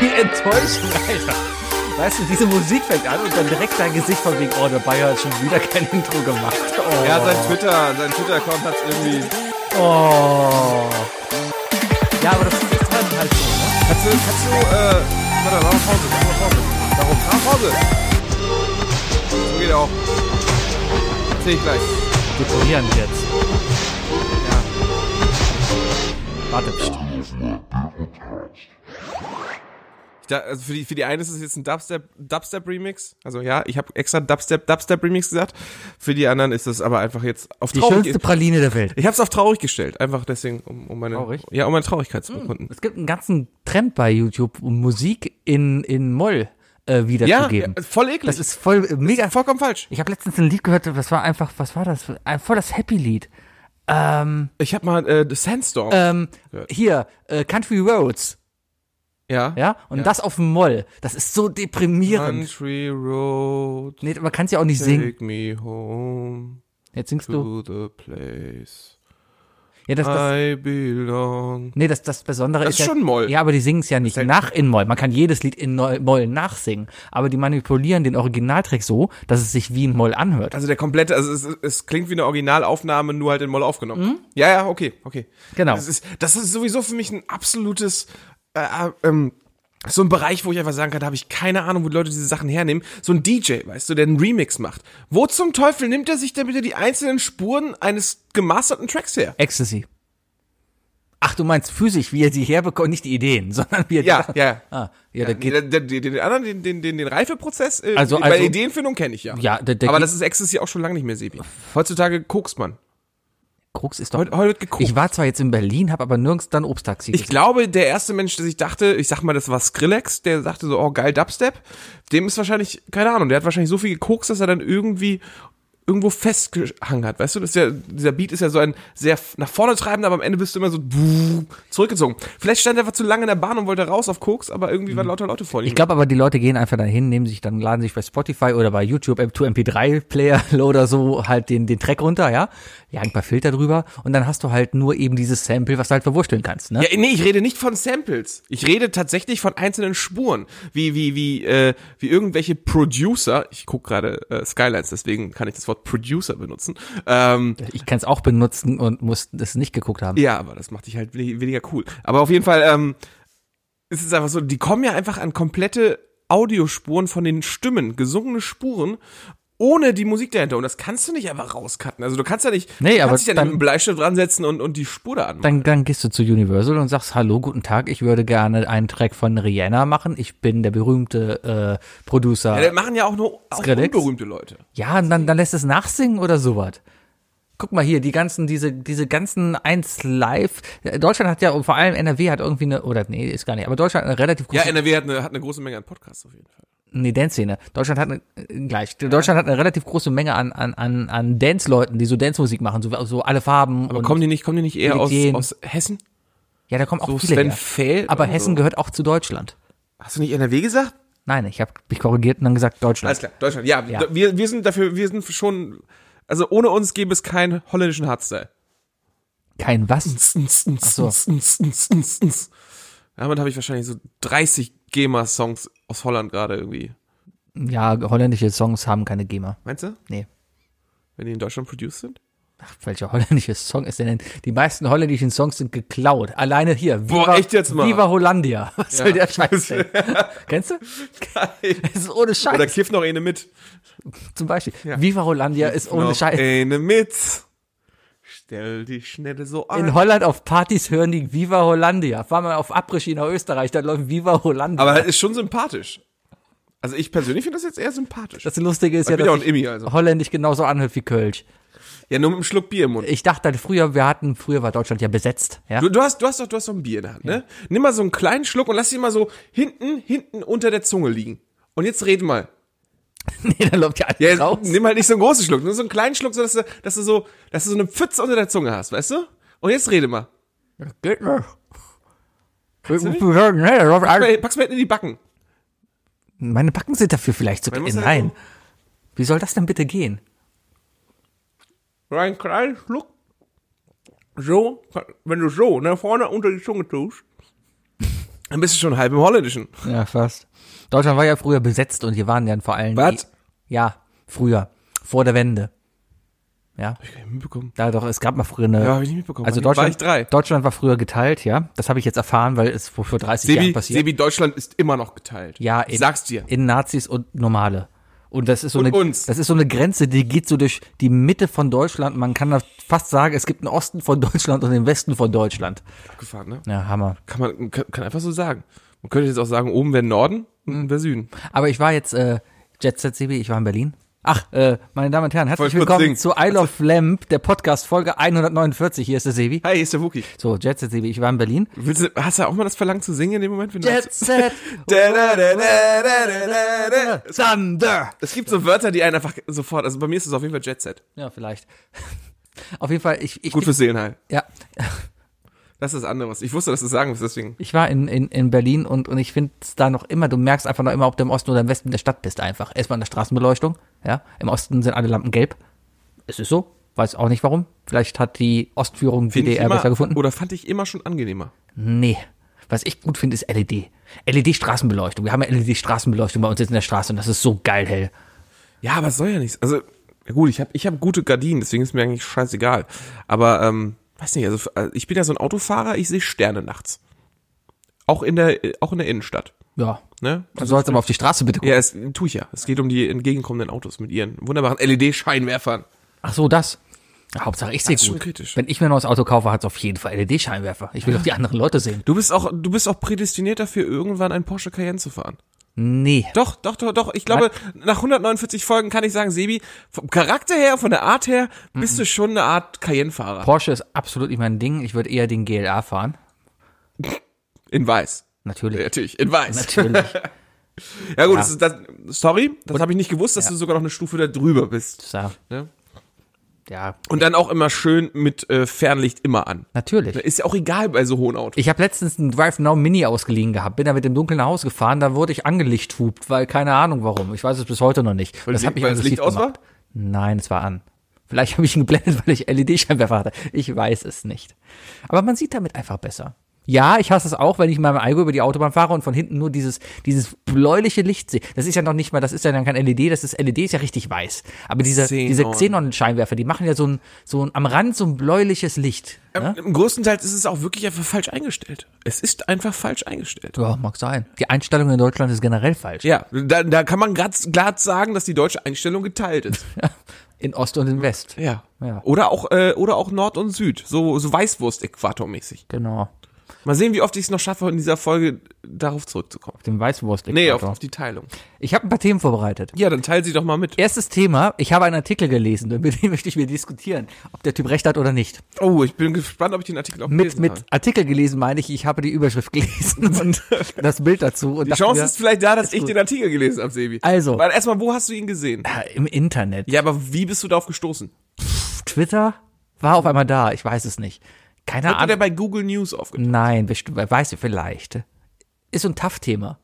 Wie enttäuschend, Alter. Weißt du, diese Musik fängt an und dann direkt dein Gesicht von wegen, oh, der Bayer hat schon wieder kein Intro gemacht. Oh. Ja, sein Twitter, sein Twitter-Account hat irgendwie. Oh. Ja, aber das ist halt halt so, ne? Kannst du, kannst du, äh, warte, mach mal Pause, mach mal Pause. Warum? Mach Pause. So geht auch. Sehe ich gleich. Deponieren jetzt. Ja. Warte. Da, also für die, für die einen ist es jetzt ein Dubstep, Dubstep Remix. Also ja, ich habe extra Dubstep, Dubstep Remix gesagt. Für die anderen ist es aber einfach jetzt auf Die traurig. schönste Praline der Welt. Ich habe es auf traurig gestellt, einfach deswegen, um, um meine, Traurig? ja, um meine Traurigkeit zu bekunden. Es gibt einen ganzen Trend bei YouTube, um Musik in, in Moll äh, wiederzugeben. ja, voll eklig. Das ist voll äh, mega. vollkommen falsch. Ich habe letztens ein Lied gehört, das war einfach, was war das? Ein voll das Happy-Lied. Ähm, Ich habe mal äh, The Sandstorm. ähm, hier, äh, Country Roads, ja. ja? Und Ja. das auf dem Moll. Das ist so deprimierend. Country Road, Nee, man kann es ja auch nicht singen. take me home Jetzt singst du. to the place Ja, das, das, I belong. nee, das, das Besondere Das ist ist ja, schon Moll. Ja, aber die singen es ja nicht nach in Moll. Man kann jedes Lied in Moll nachsingen. Aber die manipulieren den Originaltrack so, dass es sich wie in Moll anhört. Also der komplette, also es, es klingt wie eine Originalaufnahme, nur halt in Moll aufgenommen. Ja, ja, okay, okay. Mhm. Genau. Das ist, das ist sowieso für mich ein absolutes, äh, äh, ähm, so ein Bereich, wo ich einfach sagen kann, da habe ich keine Ahnung, wo die Leute diese Sachen hernehmen. So ein DJ, weißt du, der einen Remix macht. Wo zum Teufel nimmt er sich denn bitte die einzelnen Spuren eines gemasterten Tracks her? Ecstasy. Ach, du meinst physisch, wie er die herbekommt, nicht die Ideen, sondern wie er Ja, die, ja. Ah, ja, da geht, Den, den, den, anderen, den, den, den, den Reifeprozess, äh, Also- bei also- Ideenfindung kenne ich ja. Ja, der- der Aber das ist Ecstasy auch schon lange nicht mehr, Sebi. Heutzutage kokst man. Krux ist doch. Heute, heute wird. Ich war zwar jetzt in Berlin, habe aber nirgends dann Obsttaxi. Ich glaube, der erste Mensch, der sich dachte, ich sag mal, das war Skrillex, der sagte so, oh geil, Dubstep, dem ist wahrscheinlich, keine Ahnung, der hat wahrscheinlich so viel gekokst, dass er dann irgendwie irgendwo festgehangen hat, weißt du? Das ist ja, dieser Beat ist ja so ein sehr nach vorne treibender, aber am Ende bist du immer so zurückgezogen. Vielleicht stand er einfach zu lange in der Bahn und wollte raus auf Koks, aber irgendwie waren lauter Leute vor ihm. Ich glaube aber, die Leute gehen einfach dahin, nehmen sich dann, laden sich bei Spotify oder bei YouTube M2 MP3-Player oder so halt den, den Track runter, ja, ja, ein paar Filter drüber und dann hast du halt nur eben dieses Sample, was du halt verwursteln kannst, ne? Ja, nee, ich rede nicht von Samples. Ich rede tatsächlich von einzelnen Spuren. Wie, wie, wie, äh, wie irgendwelche Producer, ich guck gerade äh, Skylines, deswegen kann ich das Wort Producer benutzen. Ähm, Ich kann es auch benutzen und muss das nicht geguckt haben. ja, aber das macht dich halt we- weniger cool. Aber auf jeden Fall, ähm, ist es einfach so, die kommen ja einfach an komplette Audiospuren von den Stimmen, gesungene Spuren, ohne die Musik dahinter. Und das kannst du nicht einfach rauscutten. Also du kannst ja nicht, Nee, aber kannst dich ja dann- nicht mit einem Bleistift ransetzen und, und die Spur da anmachen. Dann, dann gehst du zu Universal und sagst, hallo, guten Tag, ich würde gerne einen Track von Rihanna machen. Ich bin der berühmte äh, Producer. Ja, das machen ja auch nur auch Skrillex? unberühmte Leute. Ja, und dann, dann lässt es nachsingen oder sowas. Guck mal hier, die ganzen, diese, diese ganzen 1 Live. Deutschland hat ja, und vor allem NRW hat irgendwie eine, oder nee, ist gar nicht, aber Deutschland hat eine relativ große, Ja, NRW hat eine, hat eine große Menge an Podcasts auf jeden Fall. Nee, Dance-Szene. Deutschland hat eine, äh, gleich, Deutschland hat eine relativ große Menge an, an, an, an Dance-Leuten, die so Dance-Musik machen, so, so alle Farben. Aber kommen die nicht, kommen die nicht eher aus, aus Hessen? ja, da kommen auch So viele Sven her. Fehl? Aber Hessen so? gehört auch zu Deutschland. Hast du nicht NRW gesagt? Nein, ich habe mich korrigiert und dann gesagt Deutschland. Alles klar, Deutschland. Ja, Ja. Wir, wir sind dafür, wir sind schon, also ohne uns gäbe es keinen holländischen Hardstyle. Kein was? so. Damit habe ich wahrscheinlich so 30 GEMA-Songs aus Holland gerade irgendwie. Ja, holländische Songs haben keine GEMA. Meinst du? Nee. Wenn die in Deutschland produced sind? Ach, welcher holländische Song ist denn? Die meisten holländischen Songs sind geklaut. Alleine hier. Boah, echt jetzt mal? Viva Hollandia. Was soll der Scheiß denn? Kennst du? Geil. Das ist ohne Scheiß. Oder kiff noch eine mit. Zum Beispiel. Viva Hollandia ist ohne noch Scheiß. Eine mit. Stell dich schnell so an. In Holland auf Partys hören die Viva Hollandia. Fahr mal auf Abrisch nach Österreich, da läuft Viva Hollandia. Aber das ist schon sympathisch. Also ich persönlich finde das jetzt eher sympathisch. das Lustige ist Ich ja, dass Immi, also. Holländisch genauso anhört wie Kölsch. Ja, nur mit einem Schluck Bier im Mund. Ich dachte halt früher, wir hatten, früher war Deutschland ja besetzt. Ja? Du, du hast, du hast doch, du hast doch ein Bier in der Hand, ne? Nimm mal so einen kleinen Schluck und lass ihn mal so hinten, hinten unter der Zunge liegen. Und jetzt rede mal. nee, dann läuft ja alles Ja, raus. nimm halt nicht so einen großen Schluck, nur so einen kleinen Schluck, so dass du, dass du so, dass du so eine Pfütze unter der Zunge hast, weißt du? Und jetzt rede mal. Geht nicht. du nicht? Nee, da läuft alles- Hey, Pack's mir hinten in die Backen. Meine Backen sind dafür vielleicht zu klein. halt Nein. Wie soll das denn bitte gehen? So einen kleinen Schluck. So, wenn du so, ne, vorne unter die Zunge tust. Dann bist du schon halb im Holländischen. Ja, fast. Deutschland war ja früher besetzt und hier waren dann vor allem. Was? die- Ja, früher. Vor der Wende. Ja. Hab ich gar nicht mitbekommen. Da doch, es gab mal früher eine. Ja, hab ich nicht mitbekommen. Also War ich Deutschland, drei. Deutschland war früher geteilt, ja. Das habe ich jetzt erfahren, weil es vor, vor 30 Jahren Sebi, passiert. Sebi, Deutschland ist immer noch geteilt. ja, ich in, sag's dir. In Nazis und Normale. Und das ist so Und eine, uns. das ist so eine Grenze, die geht so durch die Mitte von Deutschland. Man kann fast sagen, es gibt einen Osten von Deutschland und den Westen von Deutschland. Abgefahren, ne? Ja, Hammer. Kann man kann, kann einfach so sagen. Man könnte jetzt auch sagen, oben wäre Norden, unten wäre Süden. Aber ich war jetzt äh, Jet Set CB, ich war in Berlin. Ach, äh, meine Damen und Herren, herzlich willkommen zu Isle of Lamp, der Podcast Folge 149. Hier ist der Sebi. Hi, hier ist der Wookie. So, Jet Set CB, ich war in Berlin. Willst du, hast du auch mal das Verlangen zu singen in dem Moment? Wenn du Jet Set da, da. Thunder. Es gibt so Wörter, die einen einfach sofort, also bei mir ist es auf jeden Fall Jet Set. Ja, vielleicht. Auf jeden Fall, ich, ich, Gut fürs Seelenheil. ja, Das ist das andere. was- Ich wusste, dass du sagen wirst, deswegen. ich war in, in, in Berlin und, und ich finde es da noch immer, du merkst einfach noch immer, ob du im Osten oder im Westen der Stadt bist einfach. Erstmal in der Straßenbeleuchtung, ja. Im Osten sind alle Lampen gelb. Es ist so. Weiß auch nicht warum. Vielleicht hat die Ostführung Find DDR immer, besser gefunden. Oder fand ich immer schon angenehmer. Nee. Was ich gut finde, ist LED. LED-Straßenbeleuchtung. Wir haben ja LED-Straßenbeleuchtung bei uns jetzt in der Straße und das ist so geil hell. Ja, aber es soll ja nichts. Also, ja gut, ich habe ich hab gute Gardinen, deswegen ist mir eigentlich scheißegal. Aber, ähm, weiß nicht, also äh, ich bin ja so ein Autofahrer, ich sehe Sterne nachts. Auch in der, äh, auch in der Innenstadt. Ja. Ne? Du sollst aber auf die Straße bitte gucken. Ja, es tue ich ja. Es geht um die entgegenkommenden Autos mit ihren wunderbaren LED-Scheinwerfern. Ach so, das. Hauptsache ich sehe Das ist schon gut. kritisch. Wenn ich mir ein neues Auto kaufe, hat es auf jeden Fall LED-Scheinwerfer. Ich will doch die anderen Leute sehen. Du bist auch, du bist auch prädestiniert dafür, irgendwann einen Porsche Cayenne zu fahren. Nee. Doch, doch, doch, doch. Ich glaube, nach 149 Folgen kann ich sagen, Sebi, vom Charakter her, von der Art her, bist du schon eine Art Cayenne-Fahrer. Porsche ist absolut nicht mein Ding. Ich würde eher den GLA fahren. In weiß. Natürlich. Ja, Natürlich, in weiß. Natürlich. Ja gut, Ja. Das ist das, sorry, das habe ich nicht gewusst, dass du sogar noch eine Stufe da drüber bist. So. Ne? Ja, Und dann auch immer schön mit äh, Fernlicht immer an. natürlich. Ist ja auch egal bei so hohen Autos. Ich habe letztens einen Drive Now Mini ausgeliehen gehabt, bin da mit dem Dunkeln nach Hause gefahren, da wurde ich angelichthupt, weil keine Ahnung warum. Ich weiß es bis heute noch nicht. das hat mich weil das Licht aus gemacht. Nein, es war an. Vielleicht habe ich ihn geblendet, weil ich LED-Scheinwerfer hatte. Ich weiß es nicht. Aber man sieht damit einfach besser. Ja, ich hasse es auch, wenn ich mal mit Algo über die Autobahn fahre und von hinten nur dieses, dieses bläuliche Licht sehe. Das ist ja noch nicht mal, das ist ja dann kein LED, das ist LED ist ja richtig weiß. Aber diese, Xenon. diese Xenon-Scheinwerfer, die machen ja so ein, so ein, am Rand so ein bläuliches Licht. Ne? Im größten Teil ist es auch wirklich einfach falsch eingestellt. Es ist einfach falsch eingestellt. Ja, mag sein. Die Einstellung in Deutschland ist generell falsch. Ja, da, da kann man ganz glatt sagen, dass die deutsche Einstellung geteilt ist. In Ost und in West. Ja. Ja. Oder auch äh, oder auch Nord und Süd, so so Weißwurst-Äquator-mäßig. Genau. Mal sehen, wie oft ich es noch schaffe, in dieser Folge darauf zurückzukommen. Dem Weißwurst. Nee, auf, auf die Teilung. Ich habe ein paar Themen vorbereitet. Ja, dann teil sie doch mal mit. Erstes Thema, ich habe einen Artikel gelesen, mit dem möchte ich mir diskutieren, ob der Typ recht hat oder nicht. Oh, ich bin gespannt, ob ich den Artikel auch Mit, gelesen mit habe. Artikel gelesen meine ich, ich habe die Überschrift gelesen und das Bild dazu. Die Chance mir, ist vielleicht da, dass ich gut. den Artikel gelesen habe, Sebi. Also. Weil erstmal, wo hast du ihn gesehen? ja, im Internet. Ja, aber wie bist du darauf gestoßen? Twitter war auf einmal da, ich weiß es nicht. Keine Hat der Ahnung. bei Google News aufgetaucht? Nein, bestimmt, weiß ich vielleicht. Ist so ein Tough-Thema.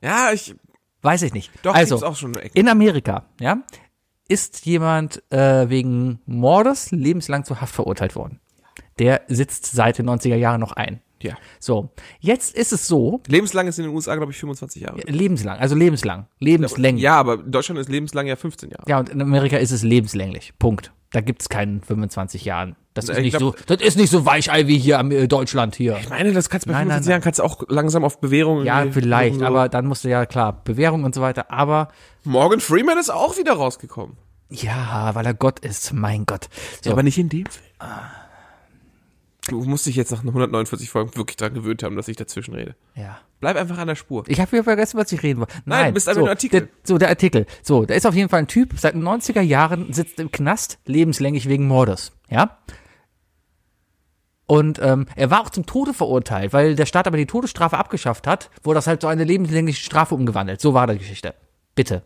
Ja, ich. Weiß ich nicht. Doch, also, auch schon in Amerika, ja, ist jemand äh, wegen Mordes lebenslang zur Haft verurteilt worden. Der sitzt seit den 90er Jahren noch ein. Ja. So, jetzt ist es so, Lebenslang ist in den USA, glaube ich, 25 Jahre. lebenslang, also lebenslang, lebenslänglich. Ja, aber in Deutschland ist lebenslang ja 15 Jahre. Ja, und in Amerika ist es lebenslänglich. Punkt. Da gibt's keinen 25 Jahren. Das ist Ich nicht glaub- so, das ist nicht so Weichei wie hier am äh, Deutschland hier. Ich meine, das kannst du bei Nein, 25 nein, Jahren kannst auch langsam auf Bewährung. Ja, vielleicht, so. aber dann musst du ja klar, Bewährung und so weiter, aber Morgan Freeman ist auch wieder rausgekommen. ja, weil er Gott ist, mein Gott. So, aber nicht in dem Film. Du musst dich jetzt nach 149 Folgen wirklich dran gewöhnt haben, dass ich dazwischen rede. ja. Bleib einfach an der Spur. Ich habe wieder vergessen, was ich reden wollte. Nein, du bist einfach so, nur Artikel. Der, so, der Artikel. So, da ist auf jeden Fall ein Typ, seit den 90er Jahren sitzt im Knast, lebenslänglich wegen Mordes. Ja? Und ähm, er war auch zum Tode verurteilt, weil der Staat aber die Todesstrafe abgeschafft hat, wurde das halt so eine lebenslängliche Strafe umgewandelt. So war die Geschichte. Bitte.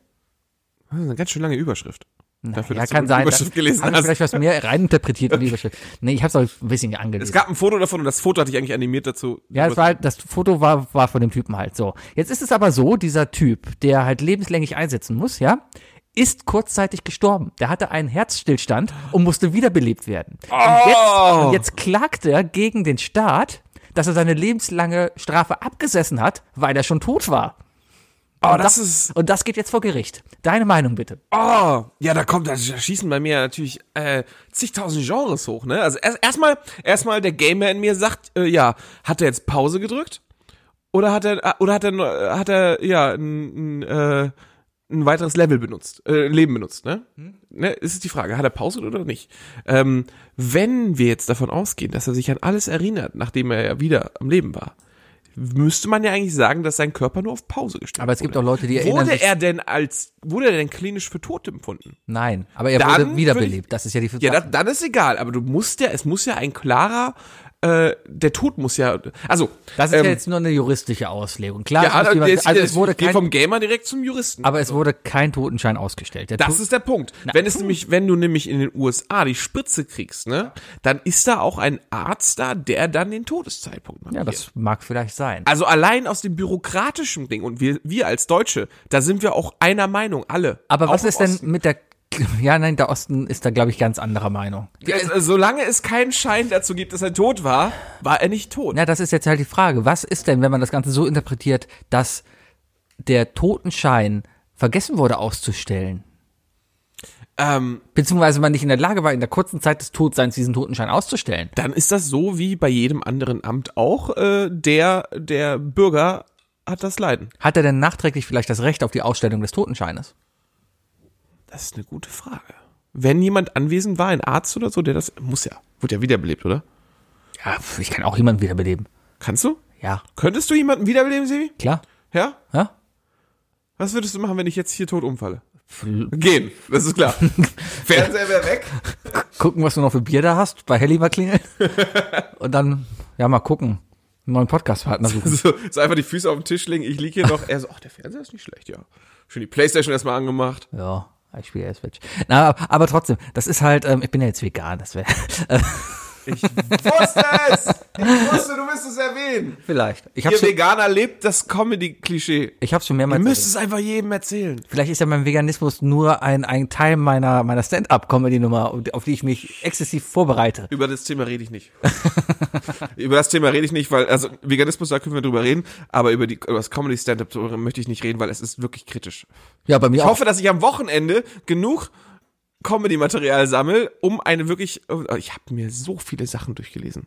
Das ist eine ganz schön lange Überschrift. Dafür, ja, kann sein. Überschrift gelesen hast. vielleicht was mehr reininterpretiert in die Überschrift. Nee, ich habe es auch ein bisschen Es angelesen. gab ein Foto davon und das Foto hatte ich eigentlich animiert dazu. Ja, es war halt, das Foto war, war von dem Typen halt so. Jetzt ist es aber so, dieser Typ, der halt lebenslänglich einsetzen muss, ja, ist kurzzeitig gestorben. Der hatte einen Herzstillstand und musste wiederbelebt werden. Und, jetzt, und jetzt klagt er gegen den Staat, dass er seine lebenslange Strafe abgesessen hat, weil er schon tot war. Oh, Und das ist. Und das geht jetzt vor Gericht. Deine Meinung bitte. Oh, ja, da kommt, da schießen bei mir natürlich äh, zigtausend Genres hoch, ne? Also erst- erstmal, erstmal der Gamer in mir sagt, äh, ja, hat er jetzt Pause gedrückt? Oder hat er, oder hat er, hat er, ja, ein, ein, äh, ein weiteres Level benutzt, äh, Leben benutzt, ne? ne? Ist es die Frage, hat er Pause oder nicht? Ähm, wenn wir jetzt davon ausgehen, dass er sich an alles erinnert, nachdem er ja wieder am Leben war, müsste man ja eigentlich sagen, dass sein Körper nur auf Pause gestellt Aber es gibt wurde. auch Leute, die erinnern Wurde er denn als, wurde er denn klinisch für tot empfunden? Nein, aber er Dann wurde wiederbelebt. Das ist ja die Ja, dann, dann ist egal, aber du musst ja, es muss ja ein klarer, äh, der Tod muss ja, also, Das ist ähm, ja jetzt nur eine juristische Auslegung. Klar, ja, es also, jemand, jetzt, also es wurde kein, vom Gamer direkt zum Juristen. aber es wurde kein Totenschein ausgestellt. Der das Tod- ist der Punkt. wenn es nämlich, wenn du nämlich in den USA die Spritze kriegst, ne, dann ist da auch ein Arzt da, der dann den Todeszeitpunkt macht. ja, das mag vielleicht sein. also allein aus dem bürokratischen Ding und wir, wir als Deutsche, da sind wir auch einer Meinung, alle. Aber was ist denn mit der ja, nein, der Osten ist da, glaube ich, ganz anderer Meinung. Also, solange es keinen Schein dazu gibt, dass er tot war, war er nicht tot. Na, das ist jetzt halt die Frage. Was ist denn, wenn man das Ganze so interpretiert, dass der Totenschein vergessen wurde auszustellen? Ähm, Beziehungsweise man nicht in der Lage war, in der kurzen Zeit des Todseins diesen Totenschein auszustellen. dann ist das so wie bei jedem anderen Amt auch. Äh, der, der Bürger hat das Leiden. Hat er denn nachträglich vielleicht das Recht auf die Ausstellung des Totenscheines? Das ist eine gute Frage. Wenn jemand anwesend war, ein Arzt oder so, der das muss ja, wird ja wiederbelebt, oder? Ja, ich kann auch jemanden wiederbeleben. Kannst du? Ja, Könntest du jemanden wiederbeleben, Sebi? klar. Ja? Ja? Was würdest du machen, wenn ich jetzt hier tot umfalle? Gehen, das ist klar. Fernseher wäre weg. Gucken, was du noch für Bier da hast, bei Helly mal klingeln. Und dann, ja, mal gucken. Einen neuen Podcastpartner suchen. So, so einfach die Füße auf den Tisch legen, ich liege hier noch. Er so, ach, der Fernseher ist nicht schlecht, ja. Schön die Playstation erstmal angemacht. Ja, ich spiele ja Switch. Na, aber, trotzdem, das ist halt, ähm, ich bin ja jetzt vegan, das wäre. Äh, Ich wusste es! Ich wusste, du wirst es erwähnen. vielleicht. Ich Ihr Veganer lebt das Comedy-Klischee. ich hab's schon Ihr mehrmals. müsst es einfach jedem erzählen. Vielleicht ist ja mein Veganismus nur ein, ein Teil meiner, meiner Stand-up-Comedy-Nummer, auf die ich mich exzessiv vorbereite. Über das Thema rede ich nicht. über das Thema rede ich nicht, weil, also Veganismus, da können wir drüber reden, aber über, die, über das Comedy-Stand-Up möchte ich nicht reden, weil es ist wirklich kritisch. Ja, bei mir Ich auch. hoffe, dass ich am Wochenende genug Comedy-Material sammle, um eine wirklich. Ich habe mir so viele Sachen durchgelesen.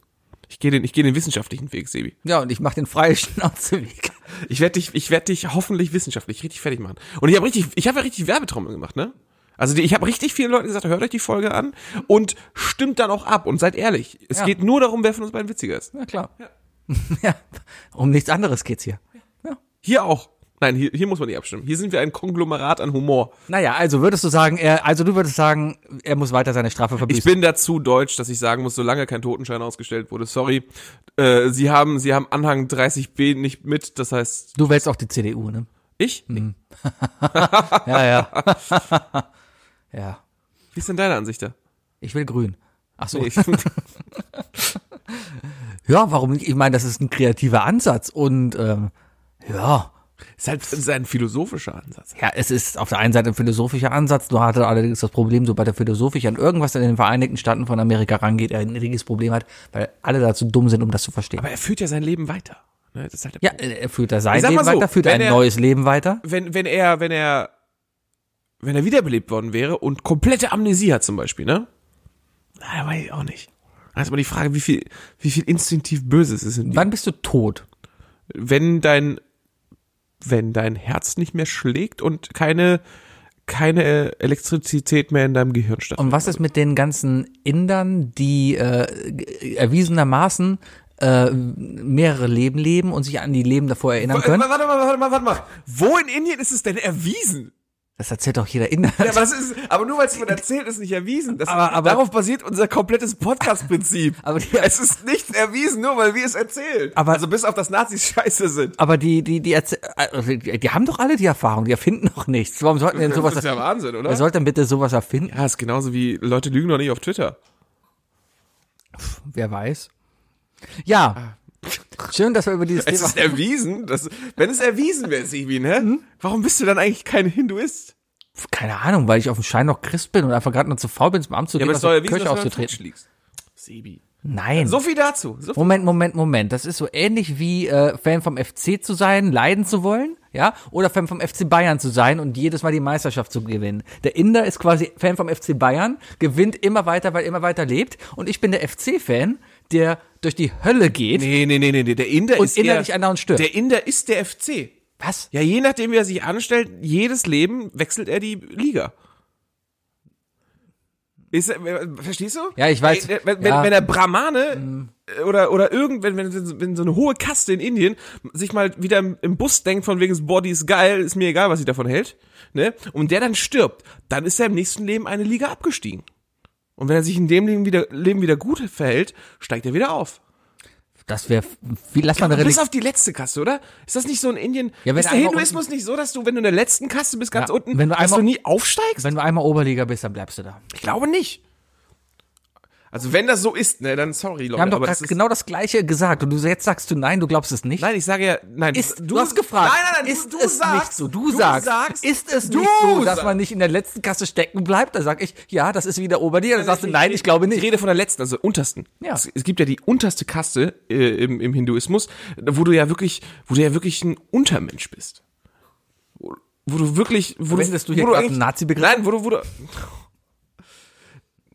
Ich gehe den, ich gehe den wissenschaftlichen Weg, Sebi. Ja, und ich mache den freien Schnauzeweg. Ich werde dich, ich werde dich hoffentlich wissenschaftlich richtig fertig machen. Und ich habe richtig, ich habe ja richtig Werbetrommel gemacht, ne? Also die, ich habe richtig vielen Leuten gesagt, hört euch die Folge an und stimmt dann auch ab und seid ehrlich. Es Ja. geht nur darum, wer von uns beiden witziger ist. Ja, klar. Ja. Um nichts anderes geht's hier. Ja. Hier auch. Nein, hier, hier muss man nicht abstimmen. Hier sind wir ein Konglomerat an Humor. Naja, also würdest du sagen, er, also du würdest sagen, er muss weiter seine Strafe Ich verbüßen. bin dazu deutsch, dass ich sagen muss, solange kein Totenschein ausgestellt wurde, sorry. Äh, Sie haben, Sie haben Anhang 30b nicht mit, das heißt, du wählst auch die CDU, ne? ich? Hm. Nee. Ja, ja. ja. Wie ist denn deine Ansicht da? Ich will grün. Ach so. Nee, ich, Ja, warum nicht? Ich meine, das ist ein kreativer Ansatz und ähm, ja. Ist halt ist ein philosophischer Ansatz. Ja, es ist auf der einen Seite ein philosophischer Ansatz, nur hatte allerdings das Problem, sobald der Philosophisch an irgendwas in den Vereinigten Staaten von Amerika rangeht, er ein riesiges Problem hat, weil alle dazu dumm sind, um das zu verstehen. Aber er führt ja sein Leben weiter. Ne, das halt ja, er führt er sein Leben so, weiter, führt ein er- neues Leben weiter. wenn, wenn er, wenn er, wenn er wiederbelebt worden wäre und komplette Amnesie hat zum Beispiel, ne? Na, weiß ich auch nicht. Da ist aber die Frage, wie viel, wie viel instinktiv Böses ist in dir. Wann bist du tot? wenn dein wenn dein Herz nicht mehr schlägt und keine keine Elektrizität mehr in deinem Gehirn stattfindet. Und was ist mit den ganzen Indern, die äh, erwiesenermaßen äh, mehrere Leben leben und sich an die Leben davor erinnern Warte können? mal, warte mal, warte mal, warte mal. Wo in Indien ist es denn erwiesen? Das erzählt doch jeder Inder. Ja, aber, ist, aber nur weil es jemand erzählt, ist nicht erwiesen. Das, Aber- aber- darauf basiert unser komplettes Podcast-Prinzip. Aber die- es ist nichts erwiesen, nur weil wir es erzählen. Aber- also bis auf das Nazis scheiße sind. Aber die, die, die, erzäh- also die, die haben doch alle die Erfahrung, die erfinden doch nichts. Warum sollten denn sowas, das ist ja Wahnsinn, oder? wer sollte denn bitte sowas erfinden? ja, ist genauso wie Leute lügen doch nicht auf Twitter. Wer weiß. Ja. Schön, dass wir über dieses Es Thema. ist erwiesen, dass, wenn es erwiesen wäre, Sibi, ne? Warum bist du dann eigentlich kein Hinduist? Keine Ahnung, weil ich auf dem Schein noch Christ bin und einfach gerade noch zu faul bin, zum Amt zu Ja, gehen, aus es der erwiesen, Kirche auszutreten. liegst. Sebi. Nein. So viel dazu. So viel. Moment, Moment, Moment. Das ist so ähnlich wie äh, Fan vom FC zu sein, leiden zu wollen, ja, oder Fan vom FC Bayern zu sein und jedes Mal die Meisterschaft zu gewinnen. Der Inder ist quasi Fan vom FC Bayern, gewinnt immer weiter, weil er immer weiter lebt. Und ich bin der FC-Fan, der durch die Hölle geht Nee, nee, nee, nee, nee. Der Inder und ist innerlich eher, andauernd stirbt. Der Inder ist der FC. Was? Ja, je nachdem, wie er sich anstellt, jedes Leben wechselt er die Liga. Ist, er- äh, verstehst du? Ja, ich weiß. Ey, wenn, Ja. wenn, wenn der Brahmane äh, oder, oder irgend, wenn, wenn, wenn so eine hohe Kaste in Indien sich mal wieder im, im Bus denkt, von wegen, das Body ist geil, ist mir egal, was sie davon hält, ne? Und der dann stirbt, dann ist er im nächsten Leben eine Liga abgestiegen. Und wenn er sich in dem Leben wieder, Leben wieder gut verhält, steigt er wieder auf. Das wäre, wie, lass mal eine Bis auf die letzte Kaste, oder? Ist das nicht so in Indien? Ja, ist der Hinduismus nicht so, dass du, wenn du in der letzten Kaste bist, ganz Ja, unten, wenn du dass du nie aufsteigst? Wenn du einmal Oberliga bist, dann bleibst du da. Ich glaube nicht. Also wenn das so ist, ne, dann sorry, Leute. Wir haben doch das ist, genau das Gleiche gesagt und du jetzt sagst du nein, du glaubst es nicht. Nein, ich sage ja, nein. Ist, du, hast gefragt, Nein, nein, nein, ist du, du es sagst, nicht so? Du, sagst, ist es du nicht so, dass man nicht in der letzten Kasse stecken bleibt? Da sag ich, ja, das ist wieder Oberliga. Dann sagst du, nein, ich glaube Ich nicht. rede von der letzten, also untersten. Ja. Es, es gibt ja die unterste Kaste äh, im, im Hinduismus, wo du ja wirklich, wo du ja wirklich ein Untermensch bist. Wo, wo du wirklich, wo Verwendest du wo hier gerade eigentlich- einen Nazi-Begriff? Nein, wo du, wo du.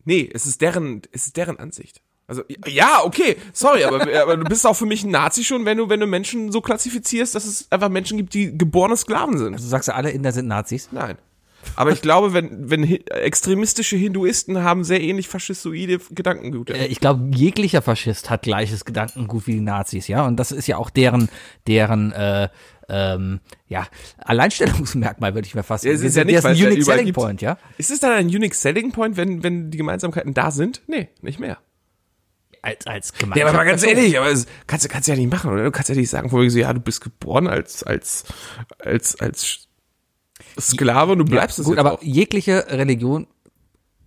Nee, es ist deren, es ist deren Ansicht. Also ja, okay, sorry, aber, aber du bist auch für mich ein Nazi schon, wenn du wenn du Menschen so klassifizierst, dass es einfach Menschen gibt, die geborene Sklaven sind. Du sagst ja, alle Inder sind Nazis. Nein. Aber ich glaube, wenn wenn extremistische Hinduisten haben sehr ähnlich faschistoide Gedankengüter. Äh, Ich glaube, jeglicher Faschist hat gleiches Gedankengut wie die Nazis, ja. Und das ist ja auch deren, deren, äh, ähm, ja, Alleinstellungsmerkmal, würde ich mir fast Ja, es sagen. ist ja nicht, ist ein es ja Unique Selling gibt. Point, ja. Ist es dann ein unique selling point, wenn wenn die Gemeinsamkeiten da sind? Nee, nicht mehr. Als, als Ja, Gemeinschaft. aber mal ganz ehrlich, aber es kannst du kannst du ja nicht machen, oder? Du kannst ja nicht sagen, wo so, ja, du bist geboren als als als als Sklave und du bleibst es Gut, aber auch. jegliche Religion,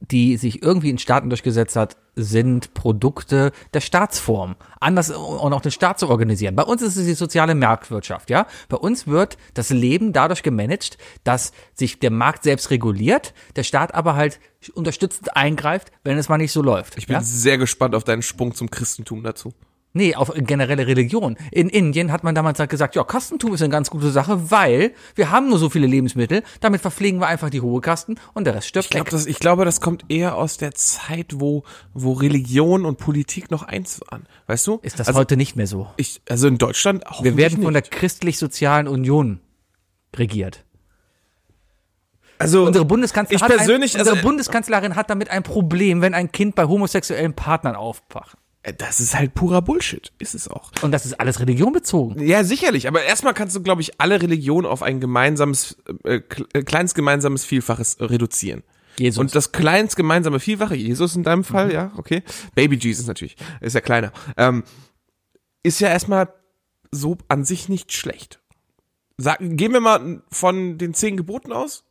die sich irgendwie in Staaten durchgesetzt hat, sind Produkte der Staatsform. Anders und auch den Staat zu organisieren. Bei uns ist es die soziale Marktwirtschaft, ja. Bei uns wird das Leben dadurch gemanagt, dass sich der Markt selbst reguliert, der Staat aber halt unterstützend eingreift, wenn es mal nicht so läuft. Ich bin ja? sehr gespannt auf deinen Sprung zum Christentum dazu. Nee, auf generelle Religion. In Indien hat man damals halt gesagt, ja, Kastentum ist eine ganz gute Sache, weil wir haben nur so viele Lebensmittel, damit verpflegen wir einfach die hohe Kasten und der Rest stirbt Ich, glaub, weg. das, ich glaube, das kommt eher aus der Zeit, wo, wo Religion und Politik noch eins waren. Weißt du? Ist das also, heute nicht mehr so? ich, also in Deutschland auch Wir werden von der christlich-sozialen Union regiert. also Unsere Bundeskanzlerin, ich hat persönlich, ein, unsere also, Bundeskanzlerin hat damit ein Problem, wenn ein Kind bei homosexuellen Partnern aufwacht. Äh, das ist halt purer Bullshit, ist es auch. Und das ist alles religionbezogen. Ja, sicherlich, aber erstmal kannst du, glaube ich, alle Religionen auf ein gemeinsames, äh, äh, kleines gemeinsames Vielfaches reduzieren. Jesus. Und das kleinst gemeinsame Vielfache, Jesus in deinem Fall, ja, okay. Baby Jesus natürlich, ist ja kleiner. Ähm, ist ja erstmal so an sich nicht schlecht. Sag, gehen wir mal von den zehn Geboten aus.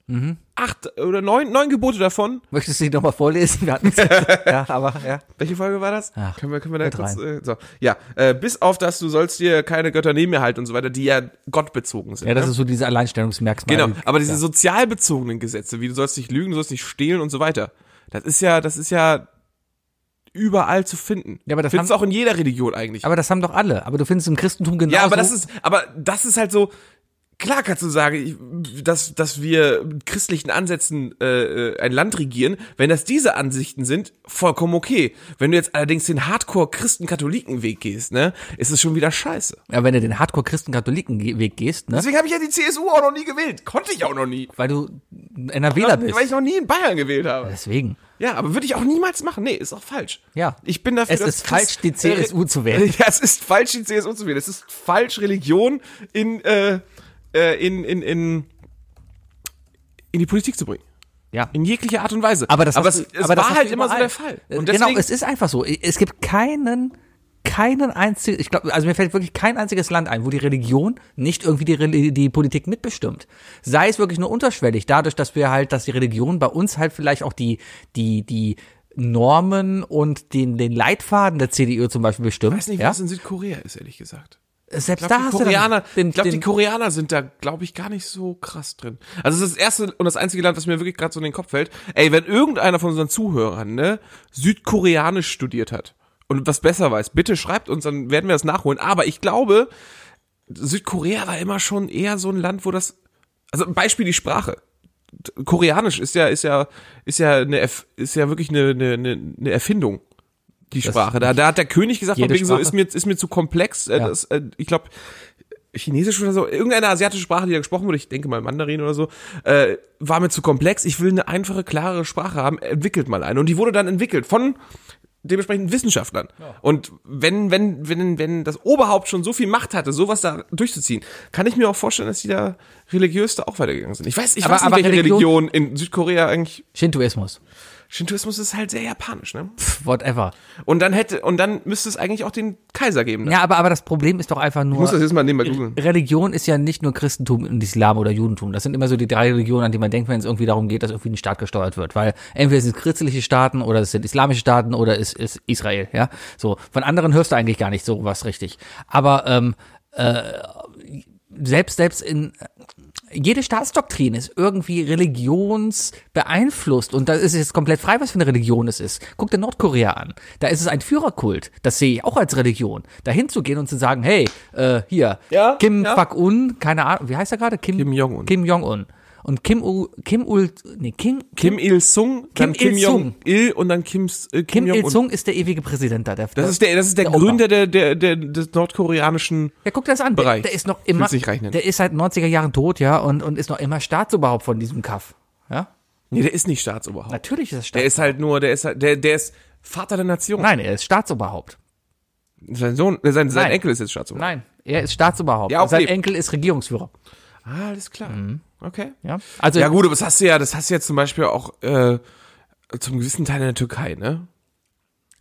Acht oder neun, neun Gebote davon. Möchtest du die nochmal vorlesen? Wir hatten's jetzt. ja, aber, ja. Welche Folge war das? Ach, können wir, können wir da kurz, rein. äh, so. Ja, äh, bis auf das, du sollst dir keine Götter neben mir halten und so weiter, die ja gottbezogen sind. Ja, das ne? ist so diese Alleinstellungsmerkmal. Genau, aber diese ja. sozial bezogenen Gesetze, wie du sollst nicht lügen, du sollst nicht stehlen und so weiter, das ist ja, das ist ja überall zu finden. Ja, aber das findest haben- auch in jeder Religion eigentlich. Aber das haben doch alle. Aber du findest im Christentum genauso. ja, aber das ist, aber das ist halt so. Klar kannst du sagen, dass, dass wir mit christlichen Ansätzen äh, äh, ein Land regieren. Wenn das diese Ansichten sind, vollkommen okay. Wenn du jetzt allerdings den Hardcore-Christen-Katholiken-Weg gehst, ne, ist es schon wieder scheiße. ja, wenn du den Hardcore-Christen-Katholiken-Weg gehst, ne? Deswegen habe ich ja die CSU auch noch nie gewählt. Konnte ich auch noch nie. Weil du NRWler bist. Weil ich noch nie in Bayern gewählt habe. Deswegen. Ja, aber würde ich auch niemals machen. Nee, ist auch falsch. Ja. Ich bin dafür, Es dass ist falsch, die Christ- äh, CSU zu wählen. Ja, es ist falsch, die CSU zu wählen. Es ist falsch, Religion in, äh, äh, in, in, in, in die Politik zu bringen. Ja. In jeglicher Art und Weise. Aber das, aber es, du- es aber war halt immer so der Fall. Äh, Und genau, deswegen, es ist einfach so. Es gibt keinen, keinen einzigen, ich glaube, also mir fällt wirklich kein einziges Land ein, wo die Religion nicht irgendwie die, die Politik mitbestimmt. Sei es wirklich nur unterschwellig, dadurch, dass wir halt, dass die Religion bei uns halt vielleicht auch die, die, die Normen und den, den Leitfaden der CDU zum Beispiel bestimmt. ich weiß nicht, ja? was in Südkorea ist, ehrlich gesagt. Selbst Ich da hast die du Koreaner, den, ich glaube, die Koreaner sind da, glaube ich, gar nicht so krass drin. Also es ist das erste und das einzige Land, was mir wirklich gerade so in den Kopf fällt. Ey, wenn irgendeiner von unseren Zuhörern, ne, Südkoreanisch studiert hat und was besser weiß, bitte schreibt uns, dann werden wir das nachholen. Aber ich glaube, Südkorea war immer schon eher so ein Land, wo das, also ein Beispiel die Sprache. Koreanisch ist ja, ist ja, ist ja eine, ist ja wirklich eine, eine eine Erfindung. Die Sprache. Da, da hat der König gesagt, von wegen so, ist mir, ist mir zu komplex. Äh, Ja. das, äh, ich glaube, Chinesisch oder so, irgendeine asiatische Sprache, die da gesprochen wurde, ich denke mal Mandarin oder so, äh, war mir zu komplex. Ich will eine einfache, klare Sprache haben. Entwickelt mal eine. Und die wurde dann entwickelt von dementsprechend Wissenschaftlern. Und wenn, wenn, wenn, wenn das Oberhaupt schon so viel Macht hatte, sowas da durchzuziehen, kann ich mir auch vorstellen, dass die da religiös da auch weitergegangen sind. Ich weiß, ich Aber- weiß nicht, aber welche Religion- Religion in Südkorea eigentlich. Shintoismus. Shintoismus ist halt sehr japanisch, ne? Pff, whatever. Und dann hätte, und dann müsste es eigentlich auch den Kaiser geben. Ne? Ja, aber, aber das Problem ist doch einfach nur. Ich muss das jetzt mal nebenbei googeln. Religion ist ja nicht nur Christentum und Islam oder Judentum. Das sind immer so die drei Religionen, an die man denkt, wenn es irgendwie darum geht, dass irgendwie ein Staat gesteuert wird. Weil entweder sind es christliche Staaten oder es sind islamische Staaten oder es ist Israel. Ja, so von anderen hörst du eigentlich gar nicht so was richtig. Aber ähm, äh, selbst selbst in jede Staatsdoktrin ist irgendwie religionsbeeinflusst und da ist es jetzt komplett frei, was für eine Religion es ist. Guck dir Nordkorea an. Da ist es ein Führerkult. Das sehe ich auch als Religion. Dahin zu gehen und zu sagen, hey, äh, hier, Ja, Kim ja. Kwak-un, keine Ahnung, wie heißt er gerade? Kim, Kim Jong-un. Kim Jong-un. Und Kim U, Kim Ul, nee, Kim, Kim Il-sung, dann Kim Kim Il-sung. Jong-il und dann Kim, äh, Kim Kim Jong-un. Il-sung ist der ewige Präsident da. Der, Das ist der, das ist der, der Opa. Gründer der, der, der, des nordkoreanischen. Ja, guck das an. Der, Bereich. der ist noch immer, der ist seit 90er Jahren tot, ja, und, und ist noch immer Staatsoberhaupt von diesem Kaff. Ja? Nee, der ist nicht Staatsoberhaupt. Natürlich ist er Der Staats ist halt nur, der ist halt, der, der ist Vater der Nation. Nein, er ist Staatsoberhaupt. Sein Sohn, sein, sein Nein. Enkel ist jetzt Staatsoberhaupt. Nein, er ist Staatsoberhaupt. Ja, auf Sein. Enkel ist Regierungsführer. Ah, alles klar. Okay. Ja, also Ja gut, aber das hast du ja, das hast du ja zum Beispiel auch äh, zum gewissen Teil in der Türkei, ne?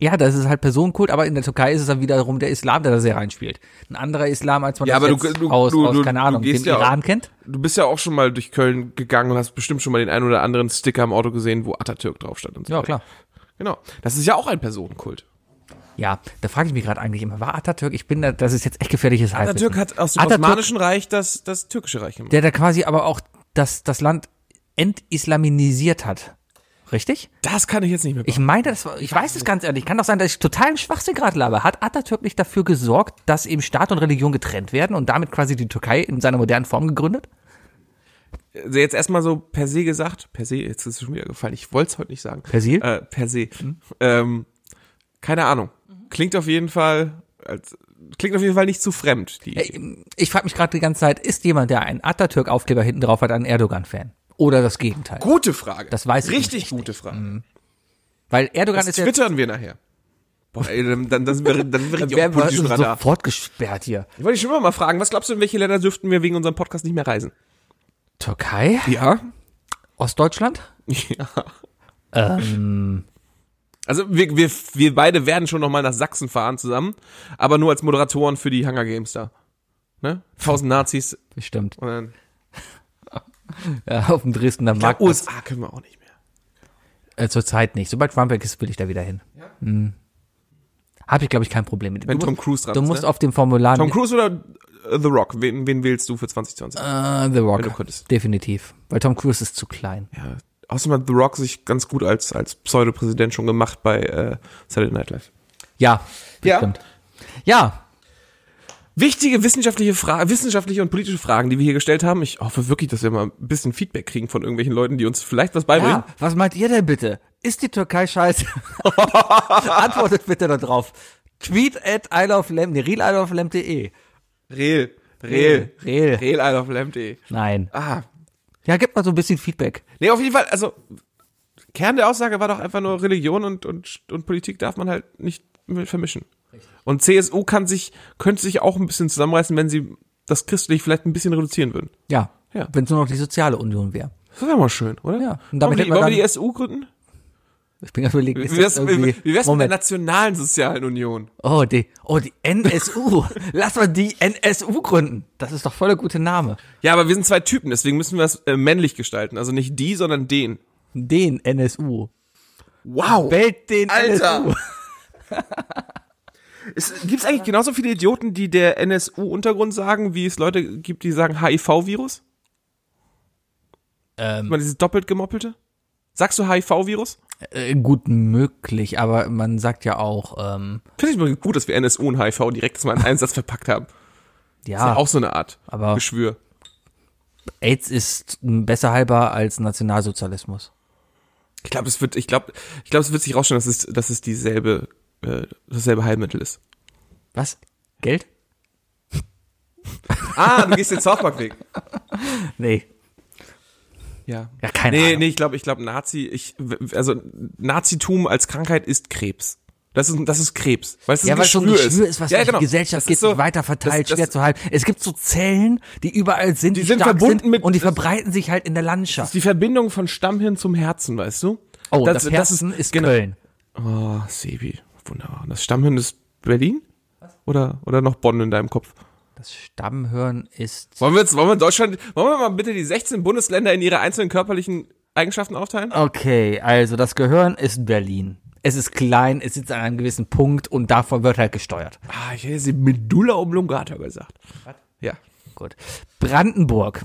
Ja, das ist halt Personenkult, aber in der Türkei ist es dann wiederum der Islam, der da sehr reinspielt. Ein anderer Islam, als man Ja, das aber du- du- aus, du- aus keine Ahnung, dem ja auch- Iran kennt. Du bist ja auch schon mal durch Köln gegangen und hast bestimmt schon mal den einen oder anderen Sticker im Auto gesehen, wo Atatürk drauf stand und so. Ja, klar. Genau. Das ist ja auch ein Personenkult. Ja, da frage ich mich gerade eigentlich immer, war Atatürk, ich bin da, das ist jetzt echt gefährliches Halbwissen. Atatürk hat aus dem Atatürk- Osmanischen Reich das, das türkische Reich gemacht. Der da quasi aber auch das, das Land entislamisiert hat. Richtig? Das kann ich jetzt nicht mehr. Ich meine, das war, ich weiß es ganz ehrlich, kann doch sein, dass ich totalen Schwachsinn gerade laber. Hat Atatürk nicht dafür gesorgt, dass eben Staat und Religion getrennt werden und damit quasi die Türkei in seiner modernen Form gegründet? Also jetzt erstmal so per se gesagt, per se, jetzt ist es schon wieder gefallen, ich wollte es heute nicht sagen. Persil? Äh, per se. Ähm, keine Ahnung. Klingt auf jeden Fall, als, klingt auf jeden Fall nicht zu fremd. Die, Ey, Ich frage mich gerade die ganze Zeit, ist jemand, der einen Atatürk-Aufkleber hinten drauf hat, ein Erdogan-Fan? Oder das Gegenteil? Gute Frage. Das weiß ich Richtig gute Frage. Weil Erdogan Das ist twittern wir nachher. Boah, ey, dann, dann, dann sind wir, dann sind wir richtig dem politischen Radar. sofort gesperrt hier. Ich wollte dich schon immer mal fragen, was glaubst du, in welche Länder dürften wir wegen unserem Podcast nicht mehr reisen? Türkei? Ja. Ostdeutschland? Ja. Ähm, Also wir, wir, wir beide werden schon noch mal nach Sachsen fahren zusammen, aber nur als Moderatoren für die Hunger Games da. Ne? Tausend Nazis bestimmt. und dann Ja, auf dem Dresdner ja, Markt. USA können wir auch nicht mehr. Äh, Zurzeit nicht. Sobald Trump weg ist, will ich da wieder hin. Hm. Habe ich, glaube ich, kein Problem mit. Wenn du Tom Cruise dran Du musst ne? auf dem Formular Tom Cruise oder äh, The Rock? Wen, wen wählst du für 2020? äh, The Rock. Definitiv. Weil Tom Cruise ist zu klein. Ja. Außerdem hat The Rock sich ganz gut als, als Pseudopräsident schon gemacht bei äh, Saturday Night Live. Ja, Ja. bestimmt. Ja, Wichtige wissenschaftliche Fragen, wissenschaftliche und politische Fragen, die wir hier gestellt haben. Ich hoffe wirklich, dass wir mal ein bisschen Feedback kriegen von irgendwelchen Leuten, die uns vielleicht was beibringen. ja. Was meint ihr denn bitte? Ist die Türkei scheiße? Antwortet bitte da drauf. Tweet at isleoflamp, nee, realisleoflamp.de. Real. Real. Real. Real of Lamp.de. Nein. Ah. Ja, gib mal so ein bisschen Feedback. Nee, auf jeden Fall, also Kern der Aussage war doch einfach nur Religion und, und, und Politik darf man halt nicht vermischen. Und CSU kann sich, könnte sich auch ein bisschen zusammenreißen, wenn sie das christlich vielleicht ein bisschen reduzieren würden. Ja. Ja. Wenn es nur noch die soziale Union wäre. Das wäre mal schön, oder? Ja. Und damit wollen wir, die, wollen wir die SU gründen? Ich bin überlegen, Wie ist wär's, das irgendwie, wie wär's mit der Moment. Nationalen Sozialen Union? Oh, die, oh, die NSU. Lass mal die NSU gründen. Das ist doch voll der gute Name. Ja, aber wir sind zwei Typen, deswegen müssen wir es äh, männlich gestalten. Also nicht die, sondern den. Den NSU. Wow. Wählt den Alter. NSU. Gibt es eigentlich genauso viele Idioten, die der NSU-Untergrund sagen, wie es Leute gibt, die sagen HIV-Virus? Ähm, Mal dieses doppelt gemoppelte? Sagst du HIV-Virus? Äh, gut möglich, aber man sagt ja auch, ähm, Finde ich mal gut, dass wir NSU und HIV direkt mal in einen Satz verpackt haben. Ist ja ja, auch so eine Art aber- Geschwür. AIDS ist besser heilbar als Nationalsozialismus. Ich glaube, das wird, ich glaube, ich glaube, es wird sich rausstellen, dass es, dass es dieselbe, äh, dasselbe Heilmittel ist. Was? Geld? Ah, du gehst den South Park Weg. Nee. Ja. Ja, keine nee, Ahnung. nee, ich glaube, ich glaube, Nazi, ich, also Nazitum als Krankheit ist Krebs. Das ist, das ist Krebs. Weil es Ja, weil es so ein Geschwür ist. ist, was ja, genau. die Gesellschaft Das geht, ist so, weiter verteilt, das, das, schwer zu halten. Es gibt so Zellen, die überall sind, die, Die sind verbunden sind mit- und die das- verbreiten sich halt in der Landschaft. Die Verbindung von Stammhirn zum Herzen, weißt du? Oh, das, Herzen ist, genau. Köln. Oh, Sebi, wunderbar. Und das Stammhirn ist Berlin? Oder, oder noch Bonn in deinem Kopf? Das Stammhirn ist. Wollen wir jetzt, wollen wir Deutschland, wollen wir mal bitte die 16 Bundesländer in ihre einzelnen körperlichen Eigenschaften aufteilen? Okay, also das Gehirn ist Berlin. Es ist klein, es sitzt an einem gewissen Punkt und davon wird halt gesteuert. Ah, ich hätte sie Medulla oblongata gesagt. Ja. Gut. Brandenburg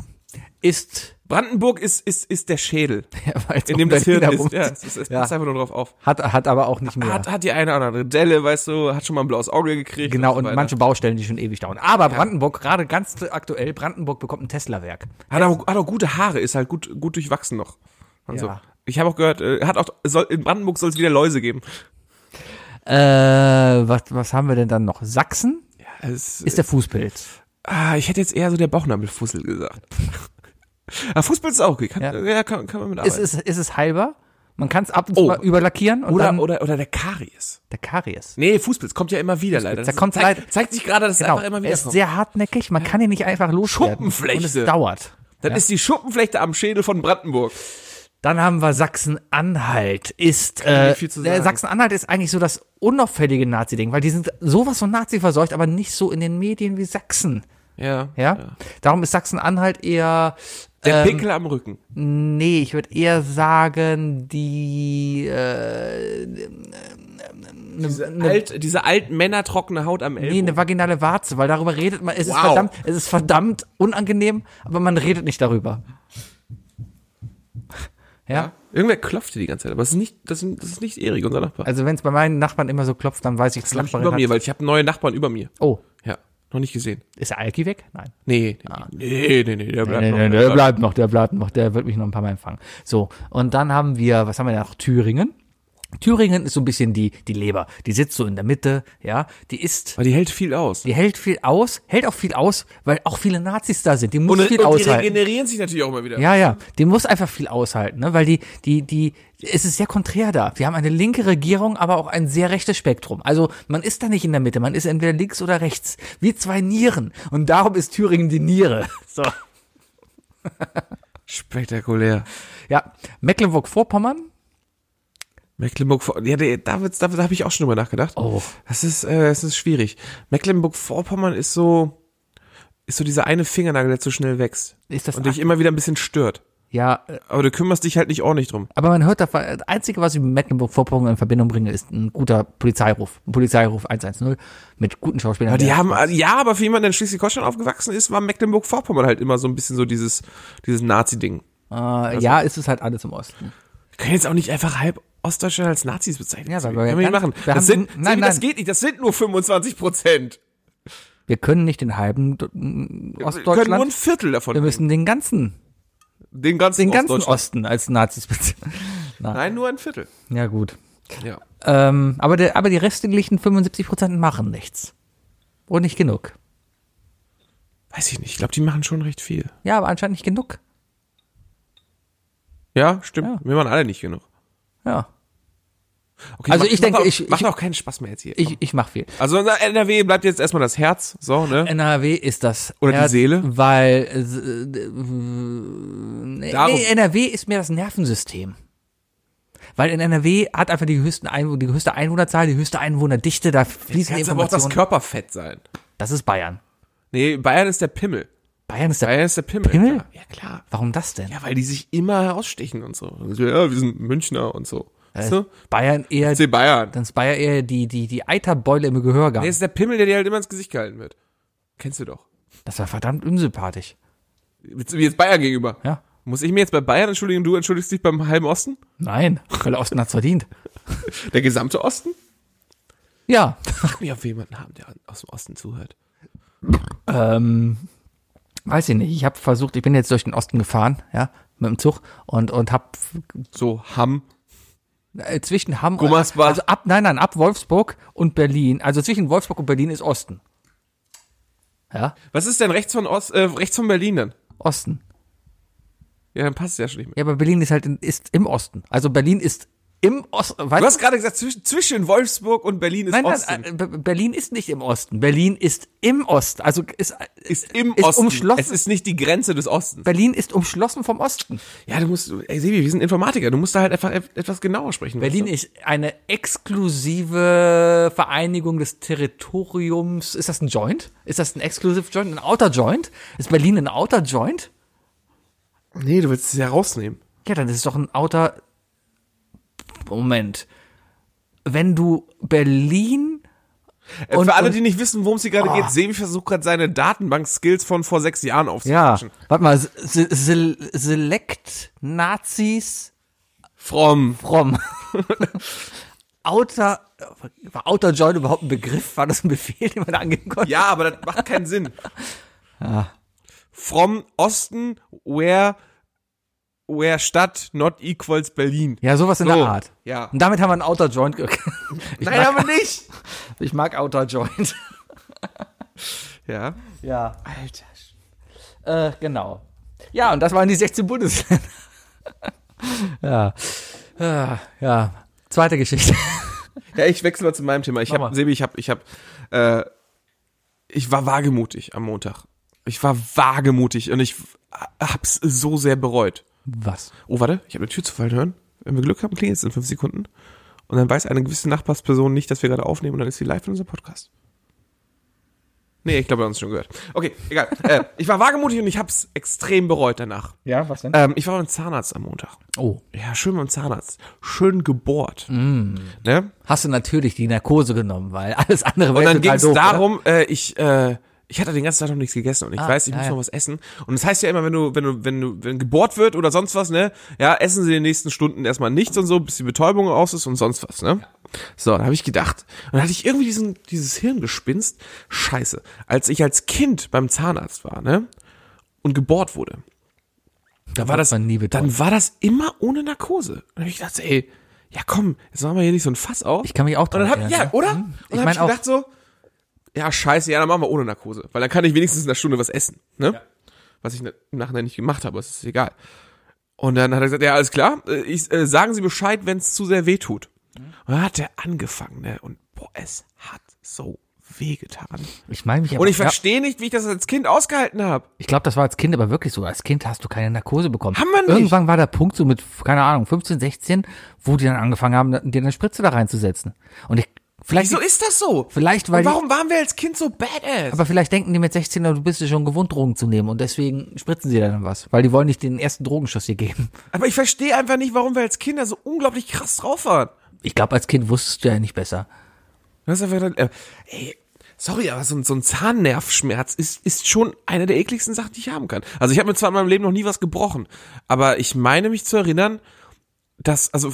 ist, Brandenburg ist, ist, ist der Schädel, es in dem das Hirn ist. Ja, es, ist, es Ja. passt einfach nur drauf auf. Hat, hat aber auch nicht mehr. Hat, hat die eine oder andere Delle, weißt du, hat schon mal ein blaues Auge gekriegt. Genau, so und weiter. manche Baustellen, die schon ewig dauern. Aber Brandenburg, gerade ganz aktuell, Brandenburg bekommt ein Tesla-Werk. Hat auch, hat auch gute Haare, ist halt gut, gut durchwachsen noch. Also, Ja. Ich habe auch gehört, äh, hat auch, soll, in Brandenburg soll es wieder Läuse geben. Äh, was, was haben wir denn dann noch? Sachsen Ja, es, ist der Fußpilz. ah, ich hätte jetzt eher so der Bauchnabelfussel gesagt. Aber Fußpilz ist auch okay, kann, Ja. ja. kann, kann man mit Ist arbeiten. es, ist es heilbar? Man kann es ab und zu Oh. mal überlackieren und Oder, dann oder, oder der Karies. der Karies. Nee, Fußpilz kommt ja immer wieder leider. da kommt zeigt, zeigt sich gerade, dass Genau. es einfach immer Er wieder ist kommt. sehr hartnäckig, man kann ihn nicht einfach loswerden. Schuppenflechte. Und es dauert. Das Ja. ist die Schuppenflechte am Schädel von Brandenburg. Dann haben wir Sachsen-Anhalt. Ist äh. Sachsen-Anhalt ist eigentlich so das unauffällige Nazi-Ding, weil die sind sowas von Nazi verseucht, aber nicht so in den Medien wie Sachsen. Ja. Ja, darum ist Sachsen-Anhalt eher Der ähm, Pickel am Rücken. Nee, ich würde eher sagen, die äh, Diese, alt, diese alten Männer trockene Haut am nee, Ellbogen. eine vaginale Warze, weil darüber redet man, es ist Wow. verdammt, es ist verdammt unangenehm, aber man redet nicht darüber. Ja? Irgendwer klopfte die ganze Zeit, aber das ist nicht, das ist, das ist nicht Erik, unser Nachbar. Also wenn es bei meinen Nachbarn immer so klopft, dann weiß ich, das die lag nicht Nachbarin über mir, hat, weil ich habe neue Nachbarn über mir. Oh, Ja, noch nicht gesehen. ist der Alki weg? Nein. Nee, nee, nee, nee, der bleibt Nee, noch. nee, der der bleibt- noch, der bleibt noch, der wird mich noch ein paar Mal empfangen. So, und dann haben wir, was haben wir noch? Thüringen. Thüringen ist so ein bisschen die, die Leber. Die sitzt so in der Mitte, ja. Die ist, Aber die hält viel aus. die hält viel aus, hält auch viel aus, weil auch viele Nazis da sind. Die muss Und, viel und die aushalten. regenerieren sich natürlich auch immer wieder. Ja, ja, die muss einfach viel aushalten, ne? weil die, die, die, es ist sehr konträr da. Wir haben eine linke Regierung, aber auch ein sehr rechtes Spektrum. Also man ist da nicht in der Mitte, man ist entweder links oder rechts. Wie zwei Nieren. Und darum ist Thüringen die Niere. So. Spektakulär. Ja, Mecklenburg-Vorpommern. Mecklenburg, ja, da, da, da habe ich auch schon drüber nachgedacht. Oh. Das ist, äh, das ist schwierig. Mecklenburg-Vorpommern ist so, ist so dieser eine Fingernagel, der zu schnell wächst. Ist das und dich immer wieder ein bisschen stört. Ja, äh, Aber du kümmerst dich halt nicht ordentlich drum. aber man hört davon, das Einzige, was ich mit Mecklenburg-Vorpommern in Verbindung bringe, ist ein guter Polizeiruf. Ein Polizeiruf 110 mit guten Schauspielern. Aber die haben, ja, aber für jemanden, der in Schleswig-Holstein aufgewachsen ist, war Mecklenburg-Vorpommern halt immer so ein bisschen so dieses, dieses Nazi-Ding. äh, ja, ist es halt alles im Osten. Wir können jetzt auch nicht einfach halb Ostdeutschland als Nazis bezeichnen. Ja, weil Können wir wir nicht machen. wir Das sind, nein, Sebi, das nein. geht nicht, das sind nur 25 Prozent. Wir können nicht den halben Do- Wir können nur ein Ostdeutschland. Viertel davon Wir müssen den ganzen. Den ganzen, den ganzen. Osten als Nazis bezeichnen. Nein, nur ein Viertel. Ja, gut. Ja. Ähm, aber, der, aber die restlichen 75 Prozent machen nichts. Und nicht genug. Weiß ich nicht. Ich glaube, die machen schon recht viel. Ja, aber anscheinend nicht genug. Ja, stimmt. Ja. Wir machen alle nicht genug. Ja. Okay, Also macht- ich denke, auch, ich- macht ich- auch keinen Spaß mehr jetzt hier. Ich, ich mach viel. also NRW bleibt jetzt erstmal das Herz, so, ne? NRW ist das. Oder die Herz, Seele? Weil, äh, äh, nee, Darum. nee, NRW ist mehr das Nervensystem. Weil in NRW hat einfach die höchsten Einwohner, die höchste Einwohnerzahl, die höchste Einwohnerdichte, da fließen Kann aber auch das. Körperfett sein. Das ist Bayern. Nee, Bayern ist der Pimmel. Bayern ist der. Bayern ist der Pimmel. Pimmel? Klar. Ja, klar. Warum das denn? Ja, weil die sich immer herausstechen und so. Und so, Ja, wir sind Münchner und so. Weißt du? Bayern eher, FC Bayern. dann ist Bayern eher die, die, die Eiterbeule im Gehörgang. Nee, ist der Pimmel, der dir halt immer ins Gesicht gehalten wird. Kennst du doch. Das war verdammt unsympathisch. Wie jetzt Bayern gegenüber. Ja. Muss ich mir jetzt bei Bayern entschuldigen, du entschuldigst dich beim halben Osten? Nein, weil der Osten hat's verdient. Der gesamte Osten? Ja. Frag mich, ob wir jemanden haben, der aus dem Osten zuhört. Ähm, weiß ich nicht. Ich habe versucht, ich bin jetzt durch den Osten gefahren, ja, mit dem Zug und und hab So, Hamm. Äh, zwischen Hamm Gummersbach. also ab nein, nein, ab Wolfsburg und Berlin. Also zwischen Wolfsburg und Berlin ist Osten. Ja, Was ist denn rechts von Ost, äh, rechts von Berlin dann? Osten. Ja, dann passt es ja schon nicht mehr. Ja, aber Berlin ist halt in, ist im Osten. Also Berlin ist im Osten. Du hast gerade gesagt, zwischen, zwischen Wolfsburg und Berlin ist Nein, Osten. nein, äh, Be- Berlin ist nicht im Osten. Berlin ist im Osten. Also ist, ist im ist Osten. umschlossen. Es ist nicht die Grenze des Ostens. Berlin ist umschlossen vom Osten. Ja, du musst, ey Sebi, wir sind Informatiker, du musst da halt einfach e- etwas genauer sprechen. Berlin ist eine exklusive Vereinigung des Territoriums. Ist das ein Joint? Ist das ein Exclusive Joint? Ein Outer Joint? Ist Berlin ein Outer Joint? Nee, du willst es ja rausnehmen. Ja, dann ist es doch ein Outer. Moment. Wenn du Berlin. Äh, Und- Für alle, die nicht wissen, worum es hier gerade geht, Sebi versucht gerade seine Datenbank-Skills von vor sechs Jahren Ja, aufzufrischen. warte mal. Se- Se- Select Nazis Fromm. from. Outer. War Outer Joint überhaupt ein Begriff? War das ein Befehl, den man da angeben konnte? Ja, aber das macht keinen Sinn. From Osten, where, where Stadt not equals Berlin. Ja, sowas in So, der Art. ja. Und damit haben wir einen Outer Joint. Nein, mag, aber nicht. ich mag Outer Joint. Ja. Ja. Alter. Äh, genau. Ja, und das waren die 16 Bundesländer. ja. ja. Ja. Zweite Geschichte. Ja, ich wechsle mal zu meinem Thema. Ich habe. Sebi, ich habe, ich habe, äh, ich war wagemutig am Montag. Ich war wagemutig und ich hab's so sehr bereut. Was? Oh, warte, ich habe eine Tür zu fallen hören. Wenn wir Glück haben, klingelt es in fünf Sekunden. Und dann weiß eine gewisse Nachbarsperson nicht, dass wir gerade aufnehmen und dann ist sie live in unserem Podcast. Nee, ich glaube, wir haben es schon gehört. Okay, egal. äh, ich war wagemutig und ich hab's extrem bereut danach. Ja, was denn? Ähm, ich war beim Zahnarzt am Montag. oh. Ja, schön beim Zahnarzt. Schön gebohrt. Ne? Hast du natürlich die Narkose genommen, weil alles andere Und wäre dann total ging es darum, äh, ich, äh, ich hatte den ganzen Tag noch nichts gegessen und ich Ah, weiß, ich ja, muss noch was essen. Und das heißt ja immer, wenn du, wenn du, wenn du, wenn gebohrt wird oder sonst was, ne, ja, essen sie in den nächsten Stunden erstmal nichts und so, bis die Betäubung aus ist und sonst was, ne? So, da habe ich gedacht, und dann hatte ich irgendwie diesen, dieses Hirngespinst, scheiße, als ich als Kind beim Zahnarzt war, ne, und gebohrt wurde, Da war das, dann war das immer ohne Narkose. Und dann hab ich gedacht, ey, ja komm, jetzt machen wir hier nicht so ein Fass auf. Ich kann mich auch Und dann hab, dran ja, erinnern, oder? Mhm. Und Ich dann hab mein ich auch- gedacht so, ja, scheiße, ja, dann machen wir ohne Narkose. Weil dann kann ich wenigstens in einer Stunde was essen, ne? Was ich ne- im Nachhinein nicht gemacht habe, es ist egal. Und dann hat er gesagt, ja, alles klar, äh, ich, äh, sagen Sie Bescheid, wenn es zu sehr weh tut. Mhm. Und dann hat er angefangen, ne? Und boah, es hat so wehgetan. Ich meine mich Und aber- ich verstehe nicht, wie ich das als Kind ausgehalten habe. Ich glaube, das war als Kind aber wirklich so. Als Kind hast du keine Narkose bekommen. Haben wir nicht. Irgendwann war der Punkt so mit, keine Ahnung, 15, 16, wo die dann angefangen haben, dir eine Spritze da reinzusetzen. Und ich, vielleicht, Wieso ist das so? vielleicht, weil Und warum waren wir als Kind so badass? aber vielleicht denken die mit 16, du bist ja schon gewohnt, Drogen zu nehmen und deswegen spritzen sie dann was, weil die wollen nicht den ersten Drogenschuss dir geben. Aber ich verstehe einfach nicht, warum wir als Kinder so unglaublich krass drauf waren. Ich glaube, als Kind wusstest du ja nicht besser. Du hast einfach gedacht, äh, ey, sorry, aber so, ein- so ein Zahnnervschmerz ist, ist schon eine der ekligsten Sachen, die ich haben kann. Also ich habe mir zwar in meinem Leben noch nie was gebrochen, aber ich meine mich zu erinnern, dass, also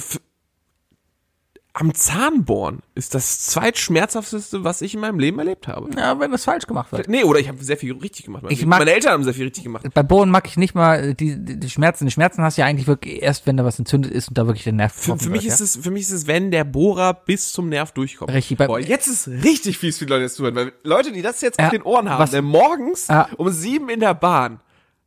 am Zahnbohren ist das zweitschmerzhafteste, was ich in meinem Leben erlebt habe. Ja, wenn das falsch gemacht wird. Nee, oder ich habe sehr viel richtig gemacht. Ich mag- Meine Eltern haben sehr viel richtig gemacht. Bei Bohren mag ich nicht mal die, die, die Schmerzen. Die Schmerzen hast du ja eigentlich wirklich erst, wenn da was entzündet ist und da wirklich der Nerv Für, für mich ist es, für mich ist es, wenn der Bohrer bis zum Nerv durchkommt. Richtig, bei- Boah, jetzt ist richtig fies für die Leute, das zuhören, weil Leute, die das jetzt Ja, auf den Ohren haben, was- ne, morgens Ja. um sieben in der Bahn,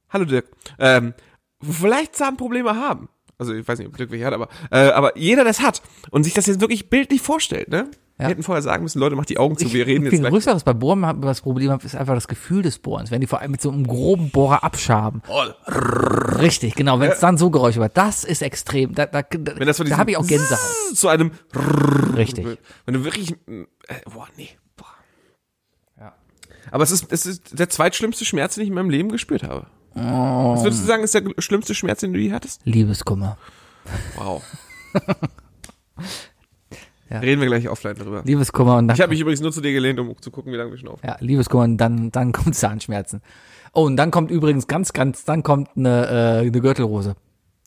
hallo Dirk, ähm, vielleicht Zahnprobleme haben. Also ich weiß nicht, ob Dirk welche hat, aber, äh, aber jeder das hat und sich das jetzt wirklich bildlich vorstellt, ne? Wir Ja. hätten vorher sagen müssen, Leute, macht die Augen zu, wir reden jetzt viel gleich. größeres bei Bohren haben- das Problem haben, ist einfach das Gefühl des Bohrens, wenn die vor allem mit so einem groben Bohrer abschaben. Oh, Richtig, genau, wenn es dann so Geräusche wird, das ist extrem. Da, da, da, Wenn das von da habe ich auch Gänsehaut. zu einem Richtig. Wenn du wirklich, äh, boah, nee, boah. Ja. Aber es ist, es ist der zweitschlimmste Schmerz, den ich in meinem Leben gespürt habe. Oh. Was würdest du sagen, ist der schlimmste Schmerz, den du je hattest? Liebeskummer. Wow. Reden wir gleich offline drüber. Liebeskummer und dann, Ich habe mich übrigens nur zu dir gelehnt, um zu gucken, wie lange wir schon auf. ja, Liebeskummer und dann, dann kommt Zahnschmerzen. Oh, und dann kommt übrigens ganz, ganz, dann kommt eine, äh, eine Gürtelrose.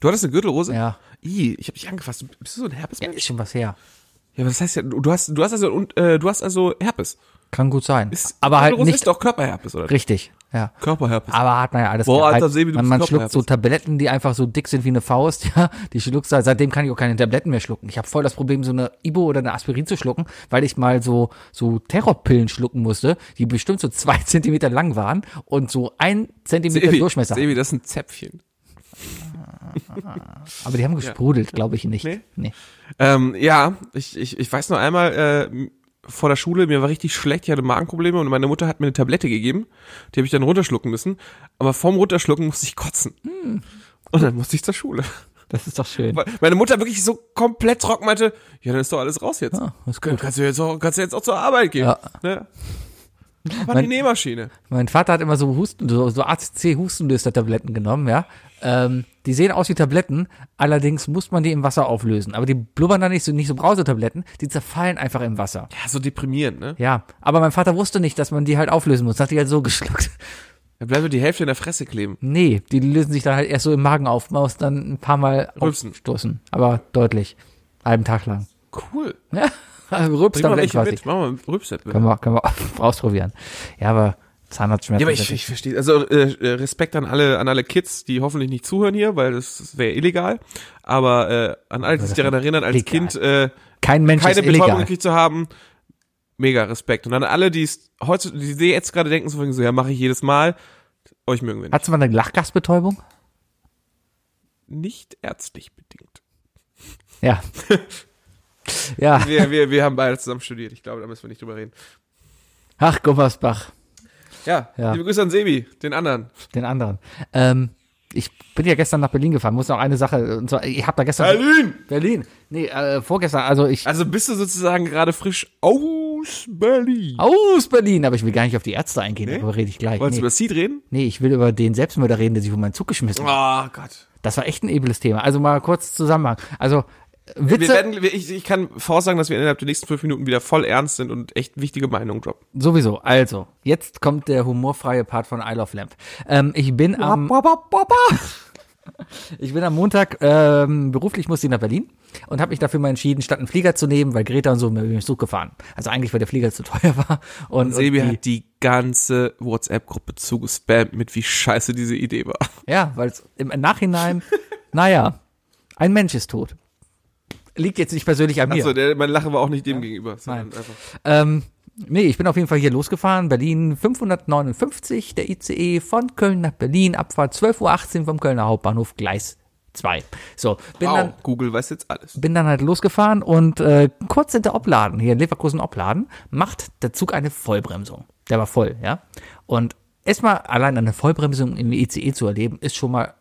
Du hattest eine Gürtelrose? Ja. I, ich habe dich angefasst. Bist du so ein Ja, Herpesmensch? ist schon was her. Ja, aber das heißt ja, du hast, du hast also, und, äh, du hast also Herpes. Kann gut sein. Ist, aber halt Gürtelrose nicht ist doch Körperherpes, oder? richtig. Ja. Körperherpes. Aber hat man ja alles. Boah. Alter, Sebi, du man man schluckt so Tabletten, die einfach so dick sind wie eine Faust, ja. Die schluckst du, seitdem kann ich auch keine Tabletten mehr schlucken. Ich habe voll das Problem, so eine Ibo oder eine Aspirin zu schlucken, weil ich mal so, so Terrorpillen schlucken musste, die bestimmt so zwei Zentimeter lang waren und so ein Zentimeter Sebi, Durchmesser. Sebi, das ein Zäpfchen. Aber die haben gesprudelt, glaube ich nicht. Nee? nee. Ähm, ja, ich, ich, ich weiß noch einmal, äh, vor der Schule, mir war richtig schlecht, ich hatte Magenprobleme und meine Mutter hat mir eine Tablette gegeben, die habe ich dann runterschlucken müssen, aber vorm Runterschlucken musste ich kotzen. Hm. Und dann musste ich zur Schule. Das ist doch schön. Weil meine Mutter wirklich so komplett trocken meinte, ja, dann ist doch alles raus jetzt. Ah, ist gut. Kannst du jetzt auch, kannst du jetzt auch zur Arbeit gehen. Ja. Ne? Aber Mein- die Nähmaschine. Mein Vater hat immer so Husten, so, so ACC-Hustenlöster-Tabletten genommen, ja. Ähm, die sehen aus wie Tabletten, allerdings muss man die im Wasser auflösen. Aber die blubbern dann nicht so, nicht so Brausetabletten, die zerfallen einfach im Wasser. Ja, so deprimierend, ne? Ja, aber mein Vater wusste nicht, dass man die halt auflösen muss. Hat die halt so geschluckt. Da bleibt nur die Hälfte in der Fresse kleben. Nee, die lösen sich dann halt erst so im Magen auf. Man muss dann ein paar Mal Rülpsen. aufstoßen. Aber deutlich. Halben Tag lang. Cool. Ja, welche quasi. mit. Machen wir Rübset. Können wir, können wir ausprobieren. Ja, aber Zahnarztschmerzen. Ja, aber ich, ich verstehe. Also äh, äh, Respekt an alle an alle Kids, die hoffentlich nicht zuhören hier, weil das wäre illegal. Aber äh, an alle, die sich daran erinnern, als Legal. Kind äh, kein Mensch keine Betäubung gekriegt zu haben, mega Respekt. Und an alle, die es heute, die jetzt gerade denken, so, so ja, mache ich jedes Mal, euch mögen wir nicht. Hattest du mal eine Lachgasbetäubung? Nicht ärztlich bedingt. Ja. ja. Wir, wir, wir haben beide zusammen studiert. Ich glaube, da müssen wir nicht drüber reden. Ach, Gummersbach, Ja, Ja. liebe Grüße an Sebi, den anderen. den anderen. Ähm, ich bin ja gestern nach Berlin gefahren. Muss noch eine Sache, und zwar, ich habe da gestern Berlin! Berlin. Nee, äh, vorgestern, also ich Also bist du sozusagen gerade frisch aus Berlin. aus Berlin, aber ich will gar nicht auf die Ärzte eingehen, Nee? darüber rede ich gleich. Wolltest du Nee. über Seed reden? nee, ich will über den Selbstmörder reden, der sich von meinen Zug geschmissen hat. Oh Gott. Das war echt ein ebles Thema. Also mal kurz Zusammenhang. Also Wir Witze werden, wir- ich, ich kann voraussagen, dass wir innerhalb der nächsten fünf Minuten wieder voll ernst sind und echt wichtige Meinungen droppen. sowieso. Also, jetzt kommt der humorfreie Part von Isle of Lamp. Ähm, ich bin am Ich bin am Montag ähm, beruflich musste ich nach Berlin und habe mich dafür mal entschieden, statt einen Flieger zu nehmen, weil Greta und so mit dem Zug gefahren. Also eigentlich, weil der Flieger zu teuer war. Und, und Sebi die, hat die ganze WhatsApp-Gruppe zugespammt mit, wie scheiße diese Idee war. ja, weil es im Nachhinein, naja, ein Mensch ist tot. Liegt jetzt nicht persönlich an mir. Achso, der, mein Lachen war auch nicht dem gegenüber. sondern Nein. Einfach. Ähm, nee, ich bin auf jeden Fall hier losgefahren. Berlin 559, der ICE von Köln nach Berlin, Abfahrt 12.18 Uhr vom Kölner Hauptbahnhof, Gleis 2. So, bin dann Wow, Google weiß jetzt alles. bin dann halt losgefahren und äh, kurz hinter Opladen, hier in Leverkusen Opladen, macht der Zug eine Vollbremsung. Der war voll, ja. Und erstmal allein eine Vollbremsung im ICE zu erleben, ist schon mal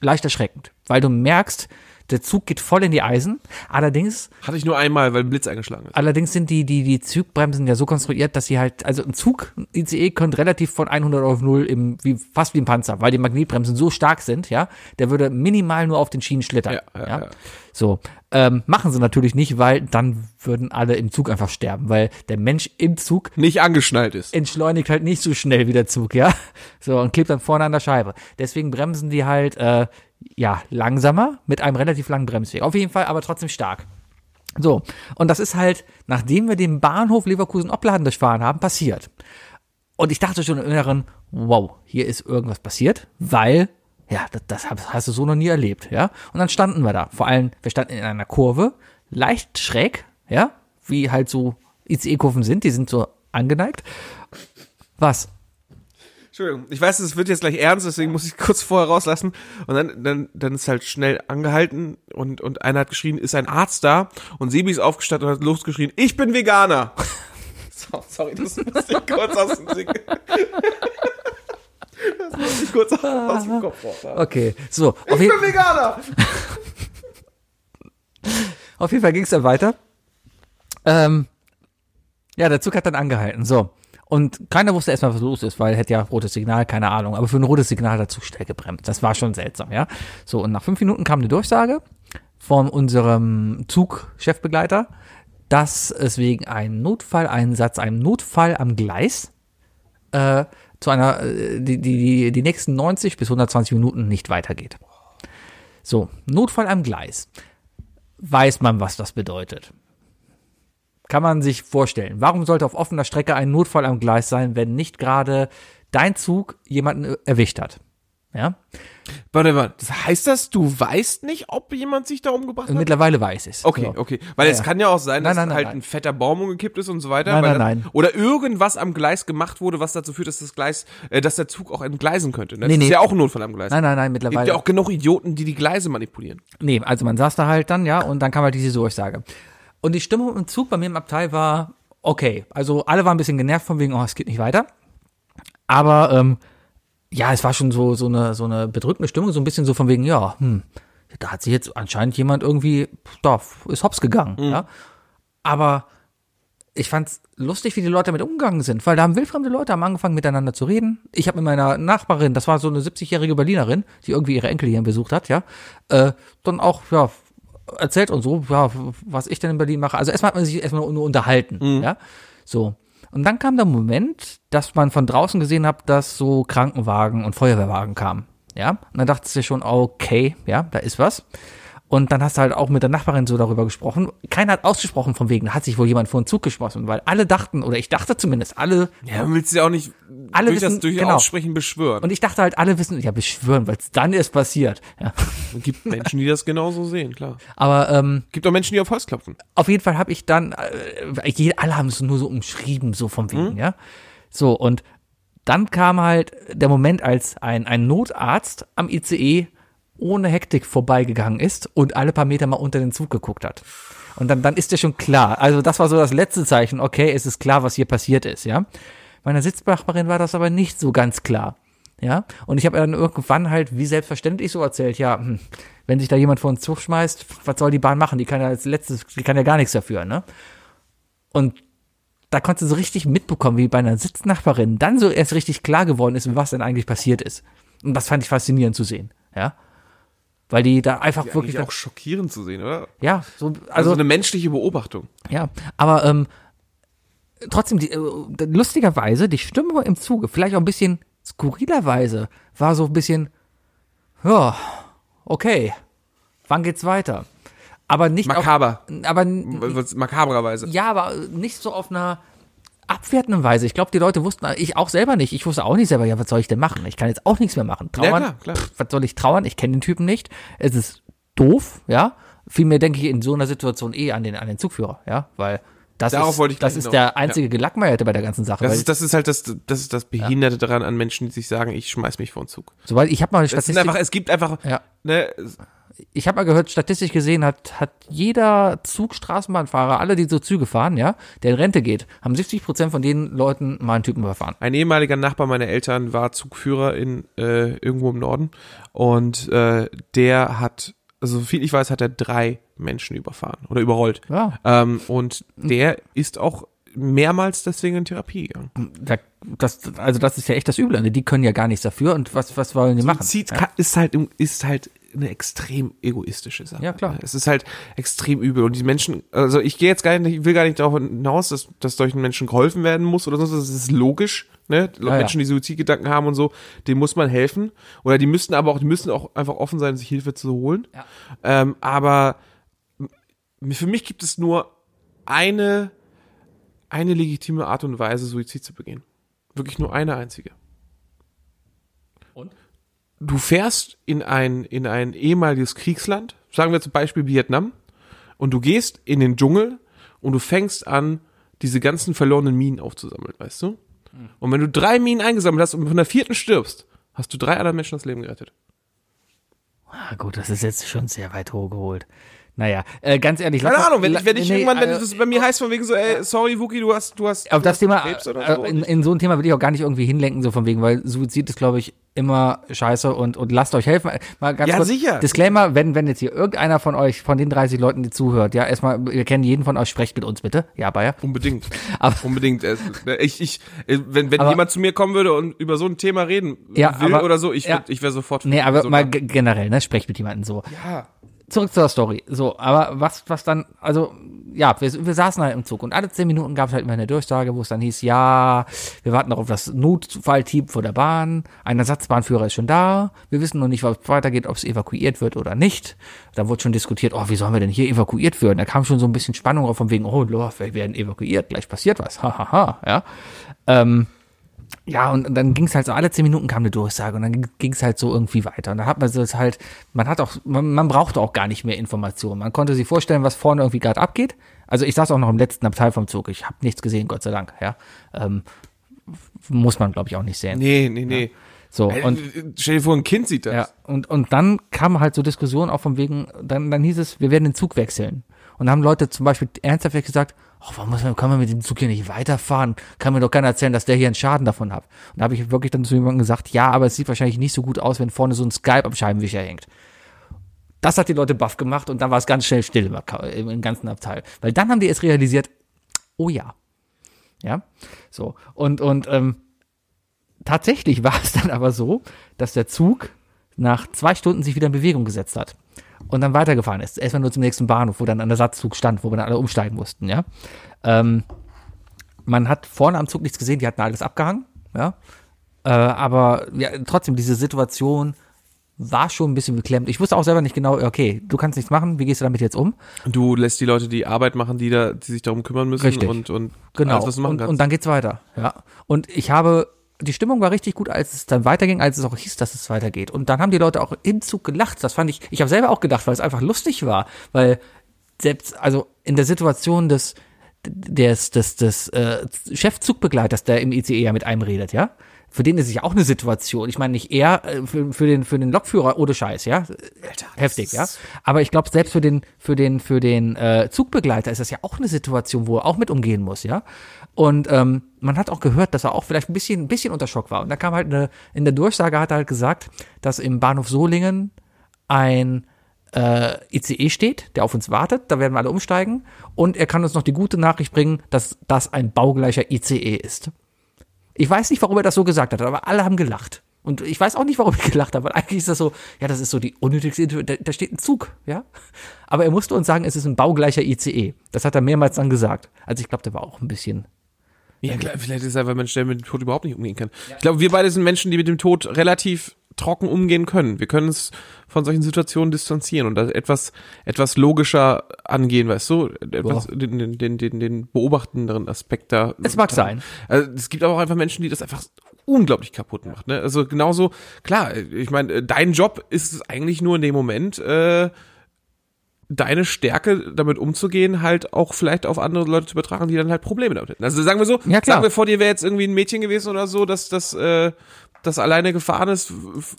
leicht erschreckend, weil du merkst, der Zug geht voll in die Eisen. Allerdings Hatte ich nur einmal, weil ein Blitz eingeschlagen ist. Allerdings sind die, die, die Zugbremsen ja so konstruiert, dass sie halt, also ein Zug, ein ICE könnte relativ von 100 auf 0 im, wie, fast wie ein Panzer, weil die Magnetbremsen so stark sind, ja, der würde minimal nur auf den Schienen schlittern, Ja, ja, ja. So, ähm, machen sie natürlich nicht, weil dann würden alle im Zug einfach sterben, weil der Mensch im Zug Nicht angeschnallt ist. entschleunigt halt nicht so schnell wie der Zug, ja. So, und klebt dann vorne an der Scheibe. Deswegen bremsen die halt, äh, ja, langsamer mit einem relativ langen Bremsweg. Auf jeden Fall, aber trotzdem stark. So, und das ist halt, nachdem wir den Bahnhof Leverkusen-Opladen durchfahren haben, passiert. Und ich dachte schon im Inneren, wow, hier ist irgendwas passiert, weil, ja, das, das hast du so noch nie erlebt, ja. Und dann standen wir da. Vor allem, wir standen in einer Kurve, leicht schräg, ja, wie halt so ICE-Kurven sind, die sind so angeneigt. Was? Entschuldigung, ich weiß, es wird jetzt gleich ernst, deswegen muss ich kurz vorher rauslassen. Und dann, dann, dann ist halt schnell angehalten und, und einer hat geschrien, ist ein Arzt da? Und Sebi ist aufgestanden und hat losgeschrien, ich bin Veganer. So, sorry, das musste ich kurz aus dem Sing. Das musste ich kurz aus dem Kopf raus. Okay, so, auf, Ich bin Veganer! auf jeden Fall ging es dann weiter. Ähm, ja, der Zug hat dann angehalten, so. Und keiner wusste erstmal, was los ist, weil hätte ja rotes Signal, keine Ahnung. Aber für ein rotes Signal Zug schnell gebremst. Das war schon seltsam, ja. So, und nach fünf Minuten kam eine Durchsage von unserem Zugchefbegleiter, dass es wegen einem Notfalleinsatz, einem Notfall am Gleis, äh, zu einer, äh, die, die, die nächsten 90 bis 120 Minuten nicht weitergeht. So, Notfall am Gleis. Weiß man, was das bedeutet? Kann man sich vorstellen. Warum sollte auf offener Strecke ein Notfall am Gleis sein, wenn nicht gerade dein Zug jemanden erwischt hat? Ja? Warte, warte, das heißt das, du weißt nicht, ob jemand sich da umgebracht hat? Mittlerweile weiß ich es. Okay, so. okay. Weil Ja, es kann ja auch sein, dass Nein, nein, halt nein, ein fetter Baum umgekippt ist und so weiter. Nein, nein, das, nein. Oder irgendwas am Gleis gemacht wurde, was dazu führt, dass das Gleis, äh, dass der Zug auch entgleisen könnte. Das Nee, ist nee. ja auch ein Notfall am Gleis. Nein, nein, nein, Es gibt mittlerweile. ja auch genug Idioten, die die Gleise manipulieren. Nee, also man saß da halt dann, ja, und dann kam halt diese Durchsage. Und die Stimmung im Zug bei mir im Abteil war okay. Also alle waren ein bisschen genervt von wegen, oh, es geht nicht weiter. Aber ähm, ja, es war schon so so eine so eine bedrückende Stimmung, so ein bisschen so von wegen, ja, hm, da hat sich jetzt anscheinend jemand irgendwie, da ist hops gegangen, ja. Aber ich fand's lustig, wie die Leute damit umgegangen sind, weil da haben wildfremde Leute haben angefangen miteinander zu reden. Ich habe mit meiner Nachbarin, das war so eine 70-jährige Berlinerin, die irgendwie ihre Enkel hier besucht hat, ja, äh, dann auch ja erzählt und so, ja, was ich denn in Berlin mache. Also erstmal hat man sich erstmal nur unterhalten, ja, so. Und dann kam der Moment, dass man von draußen gesehen hat, dass so Krankenwagen und Feuerwehrwagen kamen, ja. Und dann dachte ich schon, okay, ja, da ist was. Und dann hast du halt auch mit der Nachbarin so darüber gesprochen. Keiner hat ausgesprochen von wegen, da hat sich wohl jemand vor den Zug geschmissen, weil alle dachten, oder ich dachte zumindest, alle, Ja, man will sie ja auch nicht Alle durch das wissen- durch genau. Aussprechen beschwören. und ich dachte halt, alle wissen, ja, beschwören, weil es dann erst passiert. Ja. es gibt Menschen, die das genauso sehen, klar. Aber ähm, gibt auch Menschen, die auf Holz klopfen. auf jeden Fall habe ich dann, äh, alle haben es nur so umschrieben, so vom Mhm. wegen, ja. So, und dann kam halt der Moment, als ein, ein Notarzt am ICE ohne Hektik vorbeigegangen ist und alle paar Meter mal unter den Zug geguckt hat. Und dann, dann ist ja schon klar. Also das war so das letzte Zeichen. Okay, es ist klar, was hier passiert ist, ja. Meiner Sitznachbarin war das aber nicht so ganz klar. Ja, und ich habe dann irgendwann halt wie selbstverständlich so erzählt, ja, hm, wenn sich da jemand vor den Zug schmeißt, was soll die Bahn machen? Die kann ja als letztes, die kann ja gar nichts dafür, ne? Und da konntest du so richtig mitbekommen, wie bei einer Sitznachbarin dann so erst richtig klar geworden ist, was denn eigentlich passiert ist. Und das fand ich faszinierend zu sehen, ja. Weil die da einfach Ja, wirklich, auch schockierend zu sehen, oder? ja, so, Also, also, eine menschliche Beobachtung. ja, aber ähm, trotzdem, die, äh, lustigerweise, die Stimmung im Zuge, vielleicht auch ein bisschen skurrilerweise, war so ein bisschen, ja, okay, wann geht's weiter? Aber nicht Makaber. auf, aber Makabrerweise. ja, aber nicht so auf einer abwertenden Weise. Ich glaube, die Leute wussten, ich auch selber nicht, ich wusste auch nicht selber, ja, was soll ich denn machen? Ich kann jetzt auch nichts mehr machen. Trauern, Ja, klar, klar. Pff, was soll ich trauern? Ich kenne den Typen nicht. Es ist doof, ja. Vielmehr denke ich in so einer Situation eh an den, an den Zugführer, ja, weil das Darauf ist, das ist hinaus. der einzige Gelackmeierte bei der ganzen Sache. Das ist, das ist halt das, das ist das Behinderte daran an Menschen, die sich sagen, ich schmeiß mich vor den Zug. soweit ich habe mal eine Es, Statistik, einfach, es gibt einfach, ja, ne, ich habe mal gehört, statistisch gesehen hat, hat jeder Zug-Straßenbahnfahrer, alle, die so Züge fahren, ja, der in Rente geht, haben 70 Prozent von den Leuten mal einen Typen überfahren. ein ehemaliger Nachbar meiner Eltern war Zugführer in äh, irgendwo im Norden und äh, der hat, also so viel ich weiß, hat er drei Menschen überfahren oder überrollt. Ja. Ähm, und der ist auch mehrmals deswegen in Therapie gegangen. Da, das, also das ist ja echt das Üble. ne? Die können ja gar nichts dafür und was, was wollen die machen? Kann, ist halt ist halt eine extrem egoistische Sache. Ja, klar. Es ist halt extrem übel und die Menschen, also ich gehe jetzt gar nicht, ich will gar nicht darauf hinaus, dass, dass solchen Menschen geholfen werden muss oder sonst, was. das ist logisch, ne? ja. Menschen, die Suizidgedanken haben und so, denen muss man helfen oder die müssen aber auch, die müssen auch einfach offen sein, sich Hilfe zu holen. Ja. Ähm, aber für mich gibt es nur eine eine legitime Art und Weise, Suizid zu begehen. Wirklich nur eine einzige. Und? Du fährst in ein, in ein ehemaliges Kriegsland, sagen wir zum Beispiel Vietnam, und du gehst in den Dschungel und du fängst an, diese ganzen verlorenen Minen aufzusammeln, weißt du? Und wenn du drei Minen eingesammelt hast und von der vierten stirbst, hast du drei anderen Menschen das Leben gerettet. Ah, gut, das ist jetzt schon sehr weit hochgeholt. Naja, äh, ganz ehrlich. Keine Ahnung, wenn ich, wenn ich nee, irgendwann, wenn äh, es bei mir heißt von wegen so, ey, sorry Wookie, du hast, du hast, auf du das hast Thema, Krebs oder äh, so. in, in so ein Thema will ich auch gar nicht irgendwie hinlenken, so von wegen, weil Suizid ist, glaube ich, immer scheiße und, und lasst euch helfen. Mal ganz Ja, kurz, sicher. Disclaimer, wenn, wenn jetzt hier irgendeiner von euch, von den 30 Leuten, die zuhört, ja, erstmal, wir kennen jeden von euch, sprecht mit uns bitte. Ja, Bayer. Unbedingt. Aber- Unbedingt. Es- Ich, ich, wenn, wenn Aber- jemand zu mir kommen würde und über so ein Thema reden Ja, will aber- oder so, ich, ja. ich wäre sofort. Nee, aber so mal generell, ne, sprecht mit jemandem so. Ja. Zurück zur Story. So, aber was, was dann, also, ja, wir, wir saßen halt im Zug und alle zehn Minuten gab es halt immer eine Durchsage, wo es dann hieß, ja, wir warten noch auf das Notfallteam vor der Bahn, ein Ersatzbahnführer ist schon da, wir wissen noch nicht, was weitergeht, ob es evakuiert wird oder nicht. Da wurde schon diskutiert, oh, wie sollen wir denn hier evakuiert werden? Da kam schon so ein bisschen Spannung auf von wegen, oh, wir werden evakuiert, gleich passiert was, hahaha, ha, ha, ja. Ähm, ja, und, dann ging es halt so, alle zehn Minuten kam eine Durchsage und dann ging es halt so irgendwie weiter. Und dann hat man das halt, man hat auch, man, man brauchte auch gar nicht mehr Informationen. Man konnte sich vorstellen, was vorne irgendwie gerade abgeht. Also ich saß auch noch im letzten Abteil vom Zug. Ich habe nichts gesehen, Gott sei Dank, ja. Ähm, muss man, glaube ich, auch nicht sehen. Nee, nee, nee. Ja. So, und stell dir vor, ein Kind sieht das. Ja, und, und dann kam halt so Diskussion auch von wegen, dann, dann hieß es, wir werden den Zug wechseln. Und dann haben Leute zum Beispiel ernsthaft gesagt, oh, warum muss man, kann man mit dem Zug hier nicht weiterfahren? Kann mir doch keiner erzählen, dass der hier einen Schaden davon hat. Und da habe ich wirklich dann zu jemandem gesagt, ja, aber es sieht wahrscheinlich nicht so gut aus, wenn vorne so ein Skype am Scheibenwischer hängt. Das hat die Leute baff gemacht und dann war es ganz schnell still im, im ganzen Abteil. Weil dann haben die es realisiert, oh ja. Ja, so. Und, und ähm, tatsächlich war es dann aber so, dass der Zug nach zwei Stunden sich wieder in Bewegung gesetzt hat und dann weitergefahren ist. Erstmal nur zum nächsten Bahnhof, wo dann ein Ersatzzug stand, wo wir dann alle umsteigen mussten, ja. Ähm, man hat vorne am Zug nichts gesehen, die hatten alles abgehangen, ja. Äh, aber ja, trotzdem, diese Situation war schon ein bisschen beklemmt. Ich wusste auch selber nicht genau, okay, du kannst nichts machen, wie gehst du damit jetzt um? Du lässt die Leute die Arbeit machen, die da, die sich darum kümmern müssen Richtig. und, und genau. alles, was du machen kannst. Und, und dann geht's weiter, ja. Und ich habe die Stimmung war richtig gut, als es dann weiterging, als es auch hieß, dass es weitergeht. Und dann haben die Leute auch im Zug gelacht. Das fand ich, ich habe selber auch gedacht, weil es einfach lustig war. Weil selbst, also in der Situation des, des, des, des äh, Chefzugbegleiters, der im ICE ja mit einem redet, ja, für den ist es ja auch eine Situation. Ich meine nicht er äh, für, für den für den Lokführer ohne Scheiß, ja, Alter, heftig, ja. Aber ich glaube selbst für den für den für den äh, Zugbegleiter ist das ja auch eine Situation, wo er auch mit umgehen muss, ja. Und ähm, man hat auch gehört, dass er auch vielleicht ein bisschen ein bisschen unter Schock war. Und da kam halt eine in der Durchsage hat er halt gesagt, dass im Bahnhof Solingen ein äh, ICE steht, der auf uns wartet. Da werden wir alle umsteigen. Und er kann uns noch die gute Nachricht bringen, dass das ein baugleicher ICE ist. Ich weiß nicht, warum er das so gesagt hat, aber alle haben gelacht. Und ich weiß auch nicht, warum ich gelacht habe, weil eigentlich ist das so, ja, das ist so die unnötigste, da, da steht ein Zug, ja. Aber er musste uns sagen, es ist ein baugleicher ICE. Das hat er mehrmals dann gesagt. Also ich glaube, der war auch ein bisschen. Ja, klar, vielleicht ist es einfach ein Mensch, der mit dem Tod überhaupt nicht umgehen kann. Ja. Ich glaube, wir beide sind Menschen, die mit dem Tod relativ trocken umgehen können. Wir können es von solchen Situationen distanzieren und das etwas, etwas logischer angehen, weißt du? Etwas, den, den, den, den beobachtenderen Aspekt da. Es mag sein. Also, es gibt aber auch einfach Menschen, die das einfach unglaublich kaputt macht. Ne? Also genauso, klar, ich meine, dein Job ist es eigentlich nur in dem Moment, äh, deine Stärke damit umzugehen, halt auch vielleicht auf andere Leute zu übertragen, die dann halt Probleme damit hätten. Also sagen wir so, ja, klar. sagen wir vor dir wäre jetzt irgendwie ein Mädchen gewesen oder so, dass das äh, das alleine gefahren ist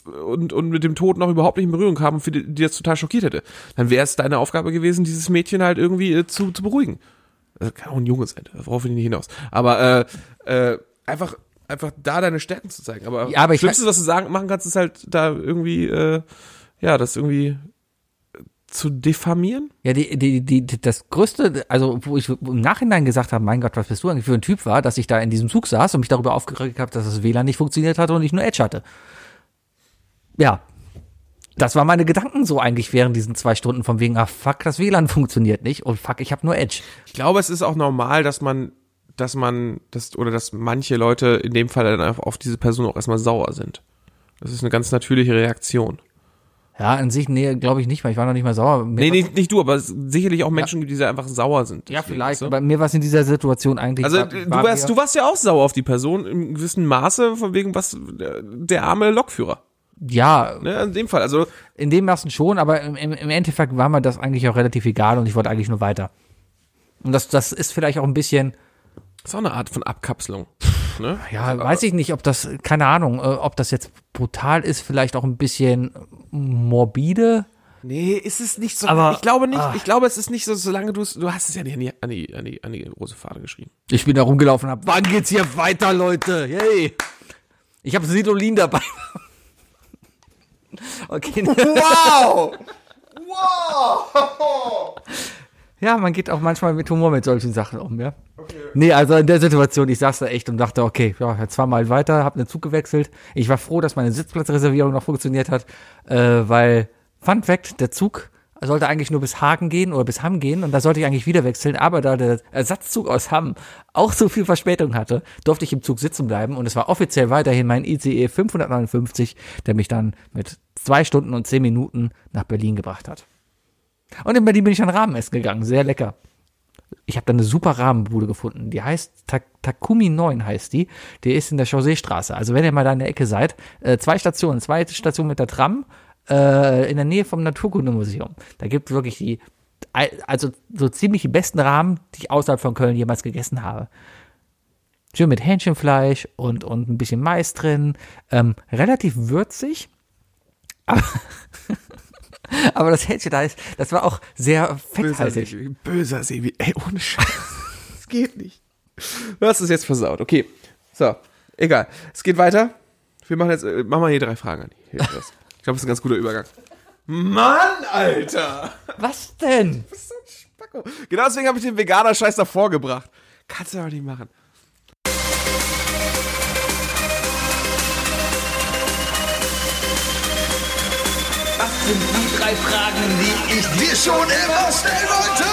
und, und mit dem Tod noch überhaupt nicht in Berührung kam und für die, die das total schockiert hätte. Dann wäre es deine Aufgabe gewesen, dieses Mädchen halt irgendwie äh, zu, zu beruhigen. Das kann auch ein Junge sein, worauf will ich nicht hinaus. Aber äh, äh, einfach einfach da deine Stärken zu zeigen. Aber, ja, aber das Schlimmste, was du sagen, machen kannst, ist halt da irgendwie, äh, ja, das irgendwie zu diffamieren? Ja, die, die, die, das größte, also wo ich im Nachhinein gesagt habe, mein Gott, was bist du eigentlich für ein Typ war, dass ich da in diesem Zug saß und mich darüber aufgeregt habe, dass das WLAN nicht funktioniert hatte und ich nur Edge hatte. Ja. Das waren meine Gedanken so eigentlich während diesen zwei Stunden von wegen, ah fuck, das WLAN funktioniert nicht und fuck, ich habe nur Edge. Ich glaube, es ist auch normal, dass man, dass man, das, oder dass manche Leute in dem Fall dann auf diese Person auch erstmal sauer sind. Das ist eine ganz natürliche Reaktion. Ja, an sich, nee, glaube ich nicht, weil ich war noch nicht mal sauer. Mir nee, nicht, nicht du, aber sicherlich auch Menschen, ja. die einfach sauer sind. Ja, vielleicht. So. Bei mir war es in dieser Situation eigentlich. Also war, du, warst, du warst ja auch sauer auf die Person im gewissen Maße, von wegen was der arme Lokführer. Ja. Ne, in dem Fall, also. In dem ersten schon, aber im, im Endeffekt war mir das eigentlich auch relativ egal und ich wollte eigentlich nur weiter. Und das, das ist vielleicht auch ein bisschen. Das ist auch eine Art von Abkapselung. Ne? Ja, weiß ich nicht, ob das, keine Ahnung, äh, ob das jetzt brutal ist, vielleicht auch ein bisschen morbide. Nee, ist es nicht so. Aber, ich glaube nicht, ach. ich glaube, es ist nicht so, solange du es, du hast es ja nicht an die, an die, an die, an die große Fahne geschrieben. Ich bin da rumgelaufen und hab, wann geht's hier weiter, Leute? Hey! Ich habe Sidolin dabei. okay. Wow! wow! Ja, man geht auch manchmal mit Humor mit solchen Sachen um, ja. Okay. Nee, also in der Situation, ich saß da echt und dachte, okay, ja, jetzt fahr mal weiter, hab einen Zug gewechselt. Ich war froh, dass meine Sitzplatzreservierung noch funktioniert hat, äh, weil, Fun Fact, der Zug, sollte eigentlich nur bis Hagen gehen oder bis Hamm gehen und da sollte ich eigentlich wieder wechseln, aber da der Ersatzzug aus Hamm auch so viel Verspätung hatte, durfte ich im Zug sitzen bleiben und es war offiziell weiterhin mein ICE 559, der mich dann mit zwei Stunden und zehn Minuten nach Berlin gebracht hat. Und in Berlin bin ich an Rahmen essen gegangen, sehr lecker. Ich habe da eine super Rahmenbude gefunden. Die heißt Ta Takumi 9 heißt die. Die ist in der Chausseestraße. Also wenn ihr mal da in der Ecke seid, äh, zwei Stationen, zwei Stationen mit der Tram äh, in der Nähe vom Naturkundemuseum. Da gibt es wirklich die, also so ziemlich die besten Rahmen, die ich außerhalb von Köln jemals gegessen habe. Schön mit Hähnchenfleisch und, und ein bisschen Mais drin. Ähm, relativ würzig. Aber, aber das Hähnchen da ist, das war auch sehr fetthaltig. Sebi, böser Sebi. Ey, ohne Scheiß. Das geht nicht. Du hast es jetzt versaut. Okay. So. Egal. Es geht weiter. Wir machen jetzt, äh, machen wir hier drei Fragen an. Hier. Ich glaube, das ist ein ganz guter Übergang. Mann, Alter! Was denn? Was ist so ein Spacko? Genau deswegen habe ich den Veganer-Scheiß davor gebracht. Kannst du doch nicht machen. Was sind die drei Fragen, die ich dir schon immer stellen wollte?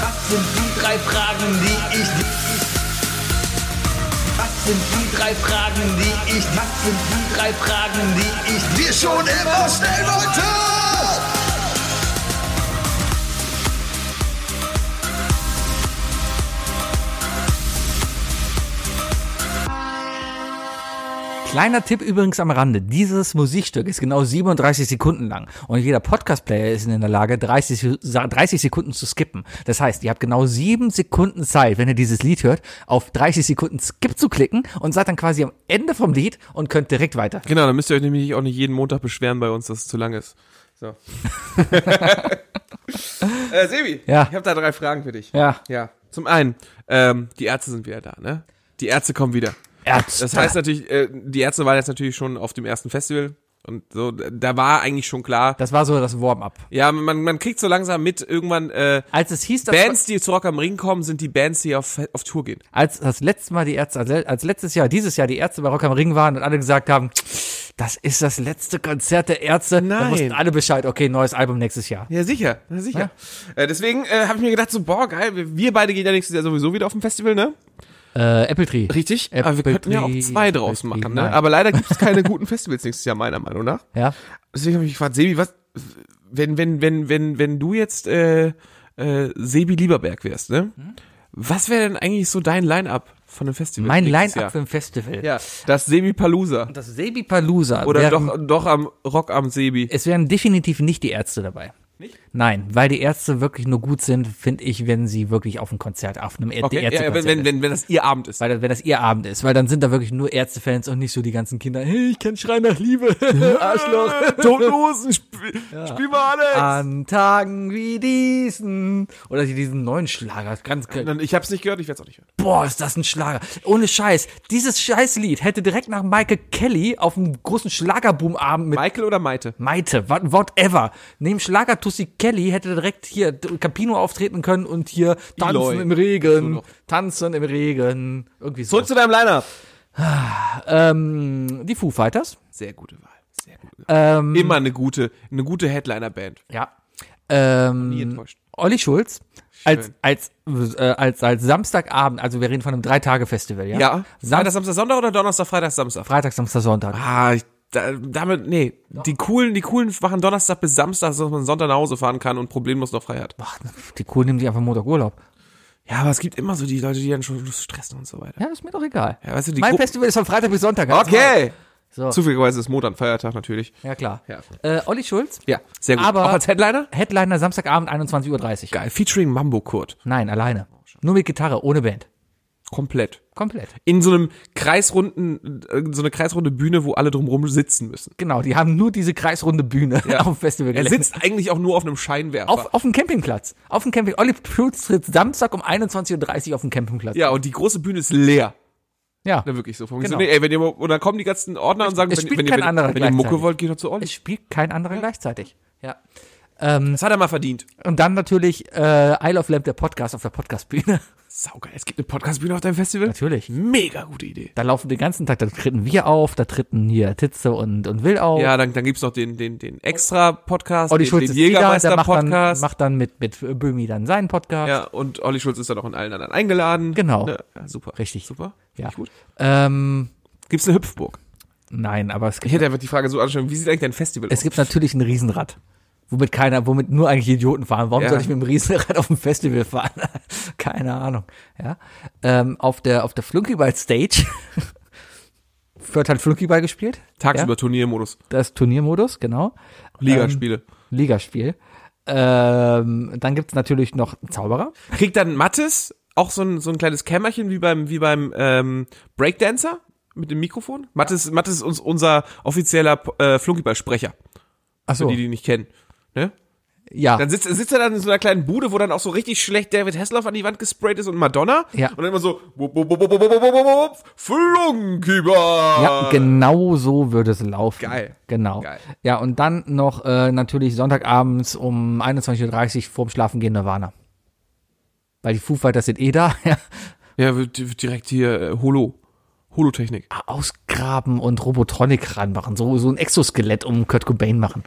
Was sind die drei Fragen, die ich. Was sind die drei Fragen, die ich... Was sind die drei Fragen, die ich dir schon immer stellen wollte? Kleiner Tipp übrigens am Rande. Dieses Musikstück ist genau 37 Sekunden lang. Und jeder Podcast-Player ist in der Lage, 30, 30 Sekunden zu skippen. Das heißt, ihr habt genau sieben Sekunden Zeit, wenn ihr dieses Lied hört, auf 30 Sekunden Skip zu klicken und seid dann quasi am Ende vom Lied und könnt direkt weiter. Genau, dann müsst ihr euch nämlich auch nicht jeden Montag beschweren bei uns, dass es zu lang ist. So. äh, Sebi, Ja. ich habe da drei Fragen für dich. Ja. Ja. Zum einen, ähm, die Ärzte sind wieder da, ne? Die Ärzte kommen wieder. Ärzte. Das heißt natürlich, äh, die Ärzte waren jetzt natürlich schon auf dem ersten Festival und so, da war eigentlich schon klar. Das war so das Warm-up. Ja, man, man kriegt so langsam mit, irgendwann äh, Als es hieß, dass Bands, die zu Rock am Ring kommen, sind die Bands, die auf, auf Tour gehen. als das letzte Mal die Ärzte, als, als letztes Jahr, dieses Jahr die Ärzte bei Rock am Ring waren und alle gesagt haben, das ist das letzte Konzert der Ärzte, Nein. wussten alle Bescheid, okay, neues Album nächstes Jahr. Ja, sicher, ja, sicher. Äh, deswegen äh, habe ich mir gedacht, so, boah, geil, wir beide gehen ja nächstes Jahr sowieso wieder auf dem Festival, ne? Äh, Apple Tree. Richtig. Apple Aber wir könnten ja auch Tree, zwei draus Apple Tree, machen, ne? nein. Aber leider gibt es keine guten Festivals nächstes Jahr, meiner Meinung nach. Ja. Deswegen habe ich gefragt, Sebi, was, wenn, wenn, wenn, wenn, wenn du jetzt äh, äh, Sebi Lieberberg wärst, ne? Hm? Was wäre denn eigentlich so dein Line-Up von einem Festival? Mein Line-Up für ein Festival. Ja, das Sebi Palooza. Das Sebi Palooza. Oder wären, doch, doch am Rock am Sebi. Es wären definitiv nicht die Ärzte dabei. Nicht? Nein, weil die Ärzte wirklich nur gut sind, finde ich, wenn sie wirklich auf einem Konzert, auf einem Okay, ja, Ärztekonzert wenn, wenn, wenn, wenn das ihr Abend ist. weil wenn das ihr Abend ist, weil dann sind da wirklich nur Ärztefans und nicht so die ganzen Kinder, hey, ich kenn Schrei nach Liebe, Arschloch. Totenhosen, spiel, spiel mal Alex. An Tagen wie diesen. Oder die- diesen neuen Schlager. Ganz, Ich hab's nicht gehört, ich werd's auch nicht hören. boah, ist das ein Schlager. Ohne Scheiß. Dieses Scheißlied hätte direkt nach Michael Kelly auf einem großen Schlagerboom-Abend mit Michael oder Maite? Maite, what- whatever. Neben Schlager Tussi Kelly hätte direkt hier Campino auftreten können und hier tanzen Eloy. im Regen, tanzen im Regen, irgendwie so. Zurück zu deinem Line-Up. Ähm, die Foo Fighters. Sehr gute Wahl. Sehr gute Wahl. Ähm, Immer eine gute, eine gute Headliner-Band. Ja. Nie Ähm, enttäuscht. Olli Schulz. Als, als, äh, als, als Samstagabend, also wir reden von einem Drei-Tage-Festival, ja? Ja. Sam Freitag, Samstag, Sonntag oder Donnerstag, Freitag, Samstag? Freitag, Samstag, Sonntag. Ah, ich, da, damit, nee. Die coolen, die coolen machen Donnerstag bis Samstag, dass man Sonntag nach Hause fahren kann und problemlos noch frei hat. Ach, die Coolen nehmen sich einfach Montag Urlaub. Ja, aber es gibt immer so die Leute, die dann schon stressen und so weiter. Ja, ist mir doch egal. Ja, weißt du, die mein Gru- Festival ist von Freitag bis Sonntag. Okay. So. Zufälligerweise ist Montag ein Feiertag natürlich. Ja, klar. Ja. Äh, Olli Schulz. Ja, sehr gut. Aber- Auch als Headliner? Headliner Samstagabend 21.30 Uhr. Geil. Featuring Mambo Kurt. Nein, alleine. Nur mit Gitarre, ohne Band. Komplett. Komplett. In so einem kreisrunden, äh, so eine kreisrunde Bühne, wo alle drumrum sitzen müssen. Genau, die haben nur diese kreisrunde Bühne auf dem Festival Er sitzt eigentlich auch nur auf einem Scheinwerfer. Auf, auf dem Campingplatz. Auf dem Camping. Olli Schulz tritt Samstag um 21.30 Uhr auf dem Campingplatz. ja, und die große Bühne ist leer. Ja. Na, wirklich so. Vom Genau. so, nee, ey, wenn ihr, und dann kommen die ganzen Ordner und sagen, es wenn, wenn, ihr, kein wenn, wenn ihr Mucke wollt, geht doch zu Olli. Es spielt kein anderer gleichzeitig. Ja. Das hat er mal verdient. Und dann natürlich äh, Isle of Lamp, der Podcast auf der Podcastbühne. Saugeil. Es gibt eine Podcastbühne auf deinem Festival? Natürlich. Mega gute Idee. Da laufen den ganzen Tag, da treten wir auf, da treten hier Titze und, und Will auf. Ja, dann, dann gibt's noch den, den, den Extra-Podcast, Olli den, Schulz den der macht dann, Jägermeister-Podcast. macht dann mit, mit Böhmi dann seinen Podcast. Ja, und Olli Schulz ist dann auch in allen anderen eingeladen. Genau. Ne? Ja, super. Richtig. Super. Ja. Ich Gut. Ähm, Gibt's eine Hüpfburg? nein, aber es Ich gibt, hätte einfach die Frage so anschauen, wie sieht eigentlich dein Festival es aus? gibt natürlich ein Riesenrad. Womit keiner, womit nur eigentlich Idioten fahren. Warum Ja. soll ich mit dem Riesenrad auf dem Festival fahren? Keine Ahnung. Ja. Ähm, auf der, auf der Flunkyball-Stage wird halt Flunkyball gespielt. Tagsüber Turniermodus. Das Turniermodus, genau. Ligaspiele. Ligaspiel. Ähm, dann gibt's natürlich noch Zauberer. Kriegt dann Mattes auch so ein, so ein kleines Kämmerchen wie beim, wie beim ähm, Breakdancer mit dem Mikrofon? Mattes, Mattes ist uns, unser offizieller äh, Flunkyball-Sprecher, Achso, für die, die ihn nicht kennen ne? Ja. Dann sitzt, sitzt er dann in so einer kleinen Bude, wo dann auch so richtig schlecht David Hasselhoff an die Wand gesprayt ist und Madonna. Ja. Und dann immer so, Flunkyball. Ja, genau so würde es laufen. Geil. Genau. Geil. Ja, und dann noch äh, natürlich Sonntagabends um 21.30 Uhr vorm Schlafengehen Nirvana. Weil die Foo Fighters sind eh da. ja, direkt hier äh, Holo. Holotechnik. Ausgraben und Robotronik ranmachen. So, so ein Exoskelett um Kurt Cobain machen.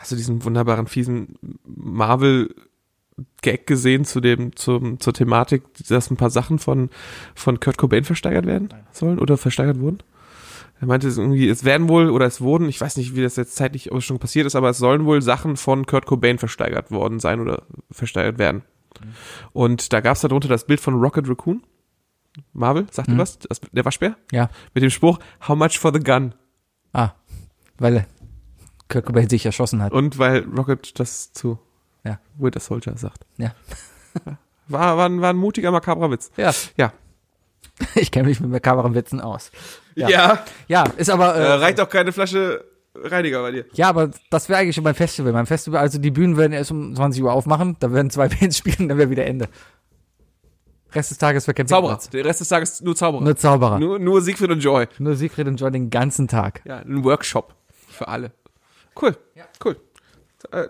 Hast du diesen wunderbaren, fiesen Marvel-Gag gesehen zu dem, zum, zur Thematik, dass ein paar Sachen von, von Kurt Cobain versteigert werden sollen oder versteigert wurden? Er meinte es irgendwie, es werden wohl oder es wurden, ich weiß nicht, wie das jetzt zeitlich schon passiert ist, aber es sollen wohl Sachen von Kurt Cobain versteigert worden sein oder versteigert werden. Und da gab es darunter das Bild von Rocket Raccoon. Marvel, sagt ihr was? Das, der Waschbär? Ja. Mit dem Spruch, how much for the gun? Ah. Weil Kurt Cobain sich erschossen hat. Und weil Rocket das zu Ja. Winter Soldier sagt. Ja. War, war, ein, war ein mutiger, makabrer Witz. Ja. Ja. Ich kenne mich mit makaberen Witzen aus. Ja. Ja. Ja, ist aber. Äh, Äh, reicht auch keine Flasche Reiniger bei dir. Ja, aber das wäre eigentlich schon beim Festival. Beim Festival, also die Bühnen werden erst um 20 Uhr aufmachen, da werden zwei Bands spielen, dann wäre wieder Ende. Rest des Tages für Zauberer. Campingplatz. Der Rest des Tages nur Zauberer. Nur Zauberer. Nur, Nur, nur Siegfried und Joy. Siegfried und Joy den ganzen Tag. Ja, ein Workshop für alle. Cool. Cool. Äh,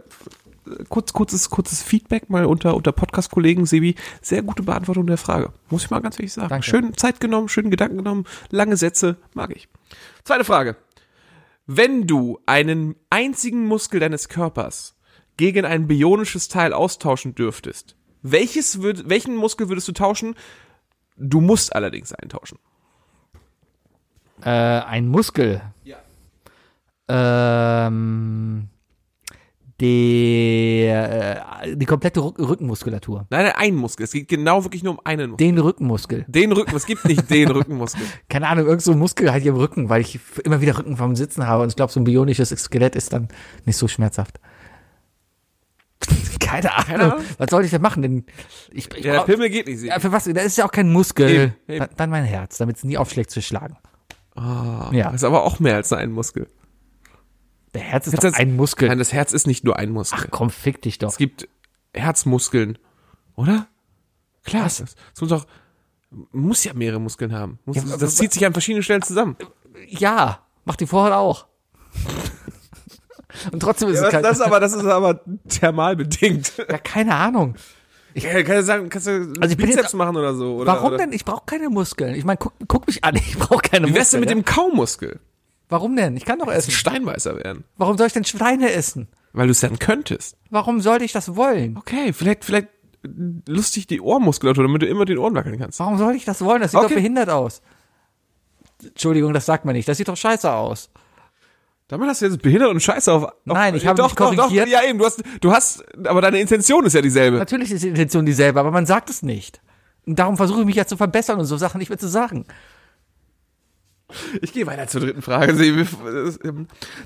kurz, kurzes, kurzes Feedback mal unter, unter Podcast-Kollegen, Sebi. Sehr gute Beantwortung der Frage. Muss ich mal ganz ehrlich sagen. Danke. Schön Zeit genommen, schön Gedanken genommen, lange Sätze, mag ich. Zweite Frage. Wenn du einen einzigen Muskel deines Körpers gegen ein bionisches Teil austauschen dürftest, welches würd, welchen Muskel würdest du tauschen? Du musst allerdings eintauschen. Äh, ein Muskel. Ja. Ähm, der, äh, die komplette Rück Rückenmuskulatur. Nein, nein, ein Muskel. Es geht genau wirklich nur um einen Muskel. Den Rückenmuskel. Den Rücken, es gibt nicht den Rückenmuskel. Keine Ahnung, irgend so ein Muskel halt hier im Rücken, weil ich immer wieder Rücken vom Sitzen habe und ich glaube, so ein bionisches Skelett ist dann nicht so schmerzhaft. Keine Ahnung. Ahnung. Was soll ich denn machen? Denn ich, ich Ja, der Pimmel geht nicht. ja, für was? Da ist ja auch kein Muskel. Eben, eben. Dann, dann mein Herz, damit es nie aufschlägt zu schlagen. Ah, Ja. Das ist aber auch mehr als ein Muskel. Der Herz ist hat's- ein Muskel. Nein, das Herz ist nicht nur ein Muskel. Ach komm, fick dich doch. es gibt Herzmuskeln, oder? Klar. Was? Das, das muss doch, muss ja mehrere Muskeln haben. Muss, Ja, das aber- zieht sich an verschiedenen Stellen zusammen. Ja, macht die vorher auch. Und trotzdem ist Ja, es das, kein, das, ist aber, das ist aber thermal bedingt. ja, keine Ahnung. Ja, kannst du sagen, kannst du Also ich Bizeps jetzt- machen oder so? Oder, Warum oder? denn? Ich brauche keine Muskeln. Ich meine, guck, guck mich an, ich brauche keine Wie wär's denn Muskeln. mit dem Kaumuskel? Warum denn? Ich kann doch essen. Steinbeißer werden. Warum soll ich denn Schweine essen? Weil du es dann könntest. Warum sollte ich das wollen? Okay, vielleicht, vielleicht lustig die Ohrmuskulatur, damit du immer den Ohren wackeln kannst. Warum soll ich das wollen? Das sieht Okay. doch behindert aus. Entschuldigung, das sagt man nicht. Das sieht doch scheiße aus. Damit hast du jetzt behindert und scheiße auf. auf Nein, ich habe doch, mich doch, korrigiert. Doch, ja, eben, du hast, du hast, aber deine Intention ist ja dieselbe. Natürlich ist die Intention dieselbe, aber man sagt es nicht. Und darum versuche ich mich ja zu verbessern und so Sachen nicht mehr zu sagen. Ich gehe weiter zur dritten Frage. Sebi.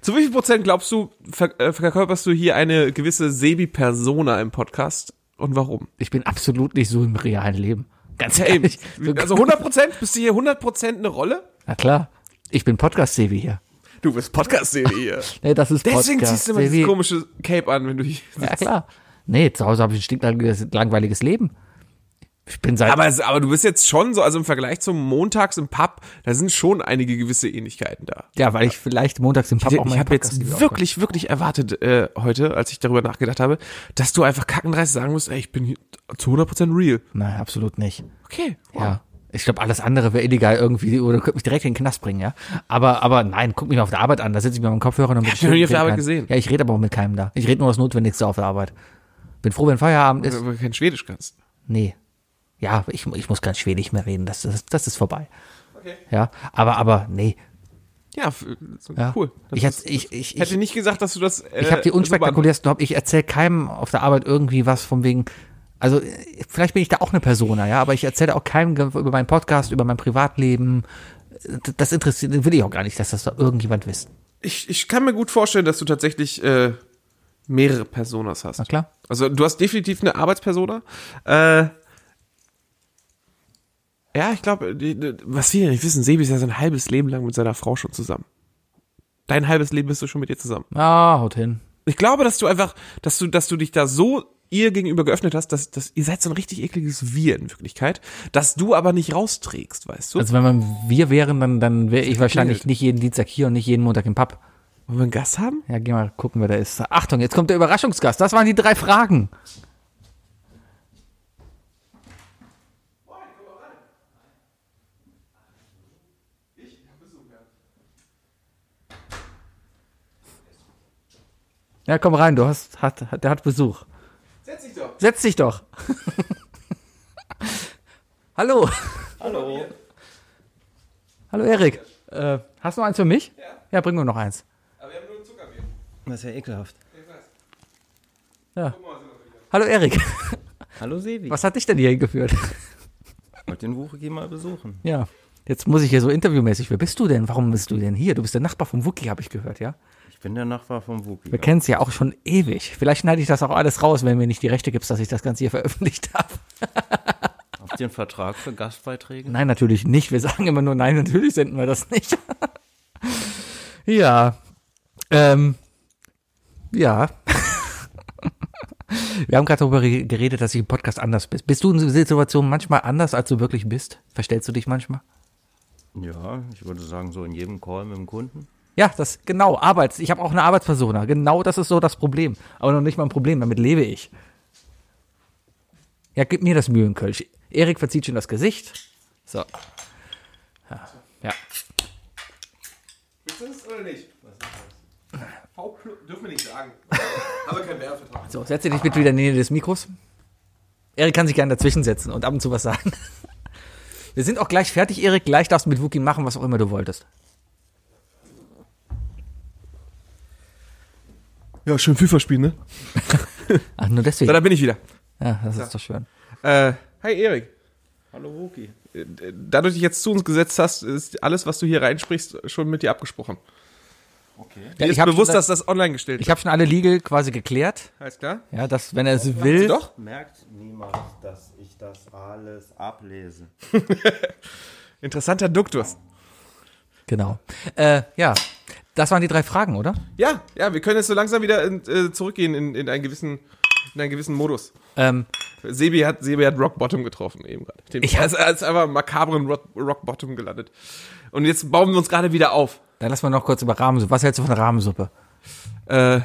Zu wie viel Prozent glaubst du, äh, verkörperst du hier eine gewisse Sebi-Persona im Podcast? Und warum? Ich bin absolut nicht so im realen Leben. Ganz ehrlich. Also 100 Prozent? Bist du hier 100 Prozent eine Rolle? Na klar. Ich bin Podcast-Sevi hier. Du bist Podcast-Sebi hier. Nee, das ist Deswegen Podcast. ziehst du immer dieses komische Cape an, wenn du hier Ja, klar. Nee, zu Hause habe ich ein stinklangweiliges langweiliges Leben. Ich bin seit Aber, aber du bist jetzt schon so, also im Vergleich zum Montags im Pub, da sind schon einige gewisse Ähnlichkeiten da. ja, weil ich vielleicht montags im Pub Ich, auch ich meinen habe jetzt wirklich, wirklich erwartet äh, heute, als ich darüber nachgedacht habe, dass du einfach kackendreist sagen musst, ey, ich bin zu 100% real. Nein, absolut nicht. Okay. wow. Ja. Ich glaube, alles andere wäre illegal irgendwie oder könnte mich direkt in den Knast bringen, ja. Aber, aber nein, guck mich mal auf der Arbeit an. Da sitze ich mit meinem Kopfhörer und hab dich noch nie auf der Arbeit gesehen. Ja, ich rede aber auch mit keinem da. Ich rede nur das Notwendigste auf der Arbeit. Bin froh, wenn Feierabend ist. Weil du kein Schwedisch kannst. Nee. Ja, ich, ich muss kein Schwedisch mehr reden. Das, das, das ist vorbei. Okay. Ja, aber, aber, nee. Ja, so Ja. cool. Das Ich, ist- hätte, ich, ich, hätte ich, nicht gesagt, dass du das. Äh, ich habe die unspektakulärsten Hobby. Ich erzähle keinem auf der Arbeit irgendwie was von wegen. Also vielleicht bin ich da auch eine Persona, ja, aber ich erzähle auch keinem über meinen Podcast, über mein Privatleben. Das interessiert, will ich auch gar nicht, dass das da irgendjemand wisst. ich, ich kann mir gut vorstellen, dass du tatsächlich äh, mehrere Personas hast. Na klar. Also du hast definitiv eine Arbeitspersona. Äh, ja, ich glaube, was wir nicht wissen, Sebi ist ja sein halbes Leben lang mit seiner Frau schon zusammen. Dein halbes Leben bist du schon mit ihr zusammen. Ah, haut hin. Ich glaube, dass du einfach, dass du, dass du dich da so ihr gegenüber geöffnet hast, dass, dass ihr seid so ein richtig ekliges Wir in Wirklichkeit, dass du aber nicht rausträgst, weißt du? Also wenn man wir wären, dann, dann wäre ich wahrscheinlich klingelt. nicht jeden Dienstag hier und nicht jeden Montag im Pub. Wollen wir einen Gast haben? Ja, geh mal gucken, wer da ist. Achtung, jetzt kommt der Überraschungsgast. Das waren die drei Fragen. Ja, komm rein, du hast, hat, hat, der hat Besuch. Setz dich doch. Setz dich doch. Hallo. Hallo. Hallo Erik. Äh, hast du noch eins für mich? Ja. Ja, bring mir noch eins. Aber wir haben nur Zuckermehl. Das ist ja ekelhaft. Ja. Hallo Erik. Hallo Sevi. Was hat dich denn hier hingeführt? Ich wollte den Wuchigi mal besuchen. Ja. Jetzt muss ich hier so interviewmäßig. Wer bist du denn? Warum bist du denn hier? Du bist der Nachbar vom Wookie, habe ich gehört, ja? Ich bin der Nachbar vom Wuki. Wir kennen es ja auch schon ewig. Vielleicht schneide ich das auch alles raus, wenn mir nicht die Rechte gibst, dass ich das Ganze hier veröffentlicht habe. Habt ihr einen Vertrag für Gastbeiträge? Nein, natürlich nicht. Wir sagen immer nur nein, natürlich senden wir das nicht. ja. Ähm. Ja. Wir haben gerade darüber re- geredet, dass ich im Podcast anders bist. Bist du in Situationen manchmal anders, als du wirklich bist? Verstellst du dich manchmal? Ja, ich würde sagen, so in jedem Call mit dem Kunden. Ja, das genau, Arbeits. Ich habe auch eine Arbeitspersona. Genau das ist so das Problem. Aber noch nicht mal ein Problem, damit lebe ich. Ja, gib mir das Mühlenkölsch. Erik verzieht schon das Gesicht. So. Ja. ja. Willst du das oder nicht? V dürfen wir nicht sagen. Aber kein Werbevertrag. So, setze dich bitte wieder in die Nähe des Mikros. Erik kann sich gerne dazwischen setzen und ab und zu was sagen. Wir sind auch gleich fertig, Erik. Gleich darfst du mit Wookie machen, was auch immer du wolltest. Ja, schön FIFA spielen, ne? Ach, nur deswegen. So, da bin ich wieder. Ja, das ist doch schön. Äh, hi Erik. Hallo Wuki. Äh, Da du dich jetzt zu uns gesetzt hast, ist alles, was du hier reinsprichst, schon mit dir abgesprochen. Okay. Ja, ich habe bewusst, schon, dass das online gestellt ich hab schon alle Legal quasi geklärt. Alles klar? Ja, dass, wenn er es will. Doch? Merkt niemand, dass ich das alles ablese. Interessanter Duktus. Genau. Äh, ja, das waren die drei Fragen, oder? Ja, ja, wir können jetzt so langsam wieder in, äh, zurückgehen in, in, einen gewissen, in einen gewissen Modus. Ähm, Sebi hat, Sebi hat Rock Bottom getroffen eben gerade. Ich Er er ist einfach makabren Rock, Rock Bottom gelandet. Und jetzt bauen wir uns gerade wieder auf. dann lassen wir noch kurz über Rahmensuppe. Was hältst du von Rahmensuppe? Äh,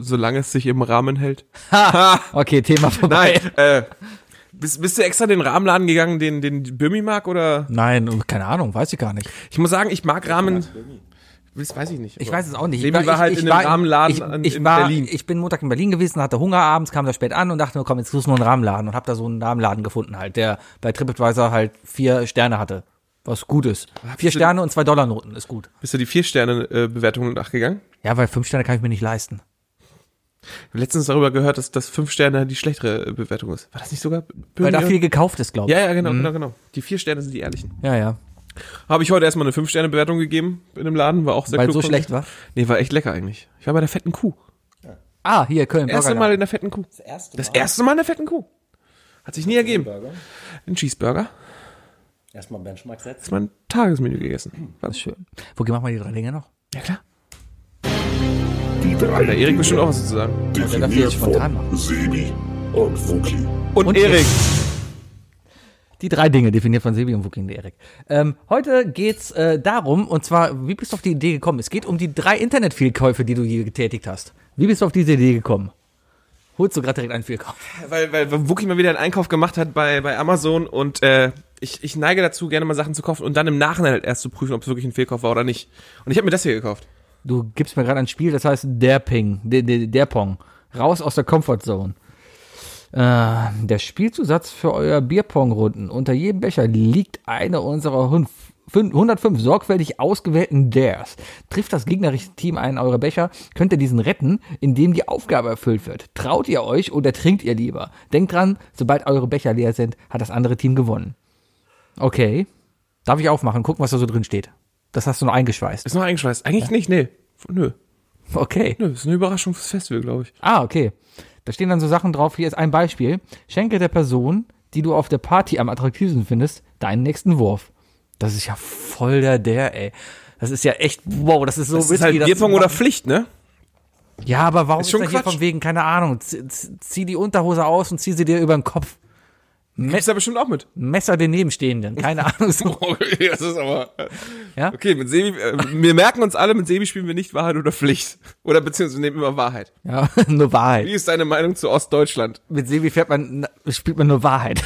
solange es sich im Rahmen hält. Okay, Thema vorbei. Nein, äh, bist, bist du extra den Rahmenladen gegangen, den, den Birmi mag, oder? Nein, und keine Ahnung, weiß ich gar nicht. Ich muss sagen, ich mag Rahmen. Das weiß ich nicht. Ich weiß es auch nicht. Sebi Ich war halt ich, in einem Rahmenladen ich, an- ich in war, Berlin. Ich bin Montag in Berlin gewesen, hatte Hunger abends, kam da spät an und dachte mir, komm, jetzt suchst du nur einen Rahmenladen und hab da so einen Rahmenladen gefunden halt, der bei TripAdvisor halt vier Sterne hatte. Was gut ist. Vier du- Sterne und zwei Dollar Noten ist gut. Bist du die Vier-Sterne-Bewertung nachgegangen? Ja, weil fünf Sterne kann ich mir nicht leisten. Ich habe letztens darüber gehört, dass das fünf Sterne die schlechtere äh, Bewertung ist. War das nicht sogar Weil da viel gekauft ist, glaube ich. Ja, ja, genau, genau, genau. Die vier Sterne sind die ehrlichen. Ja, ja. Habe ich heute erstmal eine Fünf-Sterne-Bewertung gegeben in dem Laden, war auch sehr Weil klug so schlecht war. Nee, war echt lecker eigentlich. Ich war bei der fetten Kuh. Ah, hier, Köln. Erste Burgerladen. Mal in der fetten Kuh. Das erste Das erste Mal in der fetten Kuh. Hat sich nie ergeben. Burger. Ein Cheeseburger. Erstmal Benchmark Das setzen. ist mein Tagesmenü gegessen. Das ist schön. Wo machen wir die drei Dinge noch? Ja, klar. Die drei Da Erik bestimmt auch was zu sagen. der darf definiert spontan von Sebi und Wookie. Und, Und Erik. Die drei Dinge definiert von Sebi und Wooking Erik. Ähm, heute geht's äh, darum, und zwar, wie bist du auf die Idee gekommen? Es geht um die drei Internetfehlkäufe, die du je getätigt hast. Wie bist du auf diese Idee gekommen? Holst du gerade direkt einen Fehlkauf? Weil, weil, weil Wookie mal wieder einen Einkauf gemacht hat bei, bei Amazon und äh, ich, ich neige dazu, gerne mal Sachen zu kaufen und dann im Nachhinein halt erst zu prüfen, ob es wirklich ein Fehlkauf war oder nicht. Und ich habe mir das hier gekauft. Du gibst mir gerade ein Spiel, das heißt der Ping, der, der, der Pong. Raus aus der Comfortzone. Äh, der Spielzusatz für euer Bierpong-Runden. Unter jedem Becher liegt eine unserer hun- fün- 105 sorgfältig ausgewählten Dares. Trifft das gegnerische Team einen eurer Becher, könnt ihr diesen retten, indem die Aufgabe erfüllt wird. Traut ihr euch oder trinkt ihr lieber? Denkt dran, sobald eure Becher leer sind, hat das andere Team gewonnen. Okay. Darf ich aufmachen? Gucken, was da so drin steht. Das hast du noch eingeschweißt. Ist noch eingeschweißt. Eigentlich nicht, nee. Nö. Okay. Nö, ist eine Überraschung fürs Festival, glaube ich. Ah, okay. Da stehen dann so Sachen drauf. Hier ist ein Beispiel. Schenke der Person, die du auf der Party am attraktivsten findest, deinen nächsten Wurf. Das ist ja voll der der, ey. Das ist ja echt, wow, das ist so Das ist halt zu oder. Pflicht, ne? Ja, aber warum Ist ist, schon da hier von wegen, keine Ahnung, zieh die Unterhose aus und zieh sie dir über den Kopf. Ist da bestimmt auch mit. Messer den Nebenstehenden, keine Ahnung. Okay, das ist aber. Ja? Okay, mit Sebi, äh, wir merken uns alle, mit Sebi spielen wir nicht Wahrheit oder Pflicht. Oder beziehungsweise nehmen immer Wahrheit. Ja, nur Wahrheit. Wie ist deine Meinung zu Ostdeutschland? Mit Sebi fährt man, spielt man nur Wahrheit.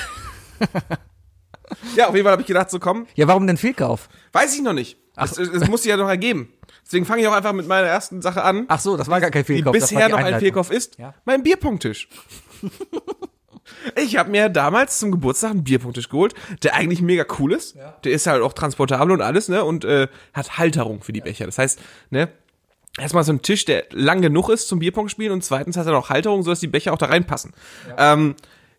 Ja, auf jeden Fall habe ich gedacht, so komm, Ja, warum denn Fehlkauf? weiß ich noch nicht. Es, es, es muss sich ja noch ergeben. Deswegen fange ich auch einfach mit meiner ersten Sache an, Ach so, das war gar kein die Fehlkauf. das war bisher die noch ein. Fehlkauf ist. Ja. Mein Bierpunkttisch. Ich habe mir damals zum Geburtstag einen Bierpunkttisch geholt, der eigentlich mega cool ist. Der ist halt auch transportabel und alles, ne? Und äh, hat Halterung für die Becher. Das heißt, ne? Erstmal so ein Tisch, der lang genug ist zum Bierpong spielen und zweitens hat er noch Halterung, sodass die Becher auch da reinpassen. Ähm,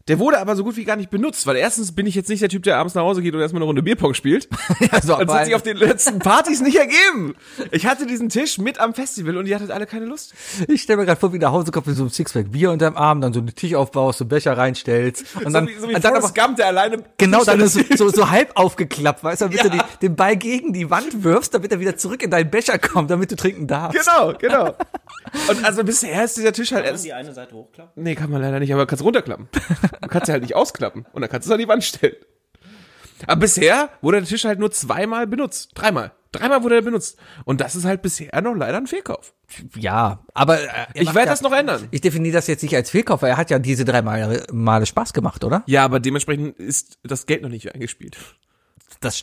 der wurde aber so gut wie gar nicht benutzt, weil erstens bin ich jetzt nicht der Typ, der abends nach Hause geht und erstmal eine Runde Bierpong spielt. Ja, so, Das hat sich auf den letzten Partys nicht ergeben. Ich hatte diesen Tisch mit am Festival und die hattet alle keine Lust. Ich stelle mir gerade vor, wie du nach Hause kommst mit so einem Sixpack Bier unterm Arm, dann so einen Tisch aufbaust, so einen Becher reinstellst und dann, so wie, so wie und dann aber, Gump, der alleine genau, dann das so, so, so halb aufgeklappt, weißt du, damit du Ja. die, den Ball gegen die Wand wirfst, damit er wieder zurück in deinen Becher kommt, damit du trinken darfst. Genau, genau. Und also bisher ist dieser Tisch halt Kann erst. die eine Seite hochklappen? Nee, kann man leider nicht, aber kannst runterklappen. Du kannst sie halt nicht ausklappen und dann kannst du es an die Wand stellen. Aber bisher wurde der Tisch halt nur zweimal benutzt. Dreimal. Dreimal wurde er benutzt. Und das ist halt bisher noch leider ein Fehlkauf. Ja, aber äh, Ich werde ja, das noch ändern. Ich definiere das jetzt nicht als Fehlkauf, weil er hat ja diese drei Male, Male Spaß gemacht, oder? Ja, aber dementsprechend ist das Geld noch nicht eingespielt. Das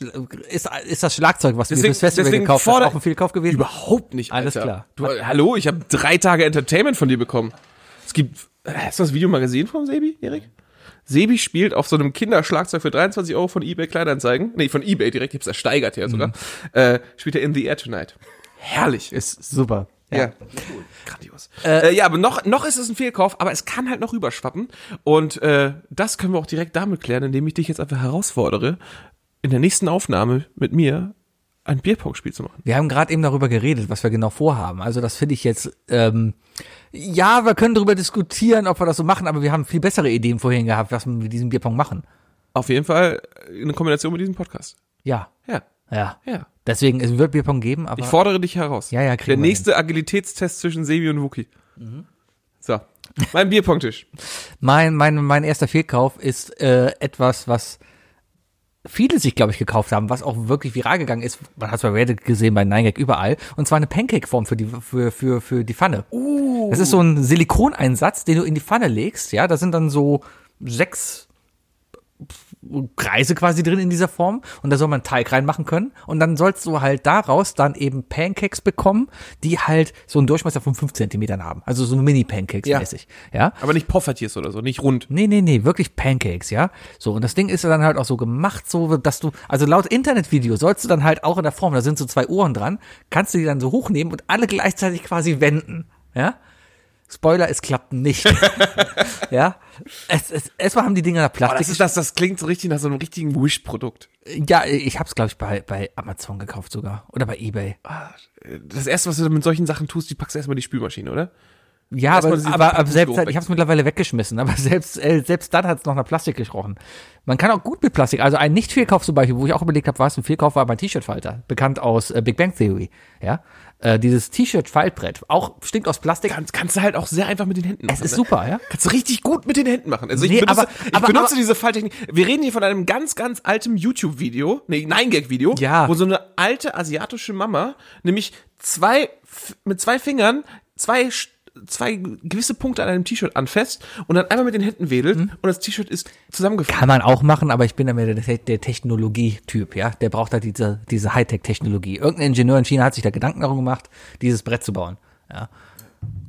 ist, ist das Schlagzeug, was Deswegen- fürs Festival gekauft fordere- auch ein Fehlkauf gewesen? Überhaupt nicht, Alles Alter. klar. Du, hallo, ich habe drei Tage Entertainment von dir bekommen. Es gibt, hast du das Video mal gesehen vom Sebi, Erik? Sebi spielt auf so einem Kinderschlagzeug für 23 Euro von eBay Kleinanzeigen. Nee, von eBay direkt, ich hab's ersteigert ja sogar. Äh, spielt er In the Air Tonight. Herrlich. Ist super. Ja. Grandios. Äh, ja, aber noch, noch ist es ein Fehlkauf, aber es kann halt noch rüberschwappen. Und äh, das können wir auch direkt damit klären, indem ich dich jetzt einfach herausfordere, in der nächsten Aufnahme mit mir ein Bierpong-Spiel zu machen. Wir haben gerade eben darüber geredet, was wir genau vorhaben. Also das finde ich jetzt, ähm, ja, wir können darüber diskutieren, ob wir das so machen, aber wir haben viel bessere Ideen vorhin gehabt, was wir mit diesem Bierpong machen. Auf jeden Fall in Kombination mit diesem Podcast. Ja, Ja, ja. ja. Deswegen, es wird Bierpong geben, aber Ich fordere dich heraus. Ja, ja, Der nächste Agilitätstest zwischen Sebi und Wookie. So, mein Bierpong-Tisch. mein, mein, mein erster Fehlkauf ist äh, etwas, was viele sich, glaube ich, gekauft haben, was auch wirklich viral gegangen ist. Man hat es bei Reddit gesehen, bei 9gag, überall. Und zwar eine Pancake-Form für die, für, für, für die Pfanne. Uh. Das ist so ein Silikoneinsatz, den du in die Pfanne legst. Ja, da sind dann so sechs Kreise quasi drin in dieser Form und da soll man Teig reinmachen können und dann sollst du halt daraus dann eben Pancakes bekommen, die halt so einen Durchmesser von fünf Zentimetern haben, also so Mini-Pancakes Ja. mäßig, ja. Aber nicht Poffertiers oder so, nicht rund. Nee, nee, nee, wirklich Pancakes, ja. So, und das Ding ist dann halt auch so gemacht, so, dass du, also laut Internetvideo sollst du dann halt auch in der Form, da sind so zwei Ohren dran, kannst du die dann so hochnehmen und alle gleichzeitig quasi wenden, ja. Spoiler, es klappt nicht. ja. Es, es, erstmal haben die Dinger da Oh, Plastik. das, ist, das, das klingt so richtig nach so einem richtigen Wish-Produkt. ja, ich hab's, glaube ich, bei, bei Amazon gekauft sogar. Oder bei Ebay. Das erste, was du mit solchen Sachen tust, die packst du erstmal in die Spülmaschine, oder? Ja, aber, aber, aber selbst, ich habe es mittlerweile weggeschmissen, aber selbst, äh, selbst dann hat es noch nach Plastik gerochen. Man kann auch gut mit Plastik, also ein Nicht-Fehlkauf zum Beispiel, wo ich auch überlegt habe, was ein Fehlkauf war, mein T-Shirt-Falter, bekannt aus äh, Big Bang Theory, ja. Äh, dieses T-Shirt-Faltbrett, auch stinkt aus Plastik. Kannst, kannst du halt auch sehr einfach mit den Händen machen. es ist ne? super, ja. Kannst du richtig gut mit den Händen machen. Also ich Nee, benutze, aber- ich aber- benutze aber- diese Falltechnik. Wir reden hier von einem ganz, ganz alten YouTube-Video, nee, Nein-Gag-Video, Ja. wo so eine alte asiatische Mama nämlich zwei, mit zwei Fingern zwei, zwei gewisse Punkte an einem T-Shirt anfasst und dann einmal mit den Händen wedelt Mhm. und das T-Shirt ist zusammengefallen. Kann man auch machen, aber ich bin da mehr der, der Technologie-Typ, ja. Der braucht halt diese, diese Hightech-Technologie. Irgendein Ingenieur in China hat sich da Gedanken darum gemacht, dieses Brett zu bauen, ja.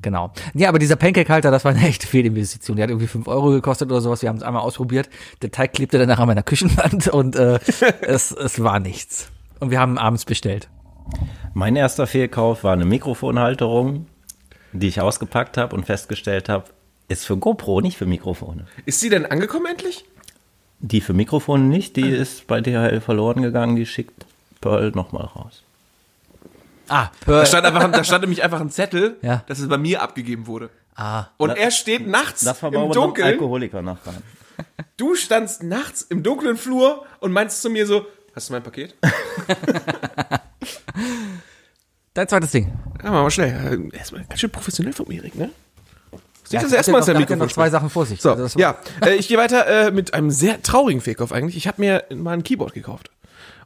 Genau. Ja, aber dieser Pancake-Halter, das war eine echte Fehlinvestition. Der hat irgendwie fünf Euro gekostet oder sowas. Wir haben es einmal ausprobiert. Der Teig klebte danach an meiner Küchenwand und äh, es, es war nichts. Und wir haben abends bestellt. Mein erster Fehlkauf war eine Mikrofonhalterung, die ich ausgepackt habe und festgestellt habe, ist für GoPro, nicht für Mikrofone. Ist sie denn angekommen endlich? Die für Mikrofone nicht, die ist bei DHL verloren gegangen, die schickt Pearl nochmal raus. Ah, Da stand, einfach, da stand nämlich einfach ein Zettel, Ja. dass es bei mir abgegeben wurde. ah. Und Das- er steht nachts Das war im Dunkeln. Alkoholiker-Nachbarn. Du standst nachts im dunklen Flur und meinst zu mir so, hast du mein Paket? Dein zweites Ding. Ja, machen wir schnell. Äh, Erstmal ganz schön professionell vom Erik, ne? Nicht Ja, das der erste Mal, dass der Mikrofon noch zwei. Sachen vor sich. So, Also das ja, äh, ich gehe weiter äh, mit einem sehr traurigen Fehlkauf eigentlich. Ich habe mir mal ein Keyboard gekauft.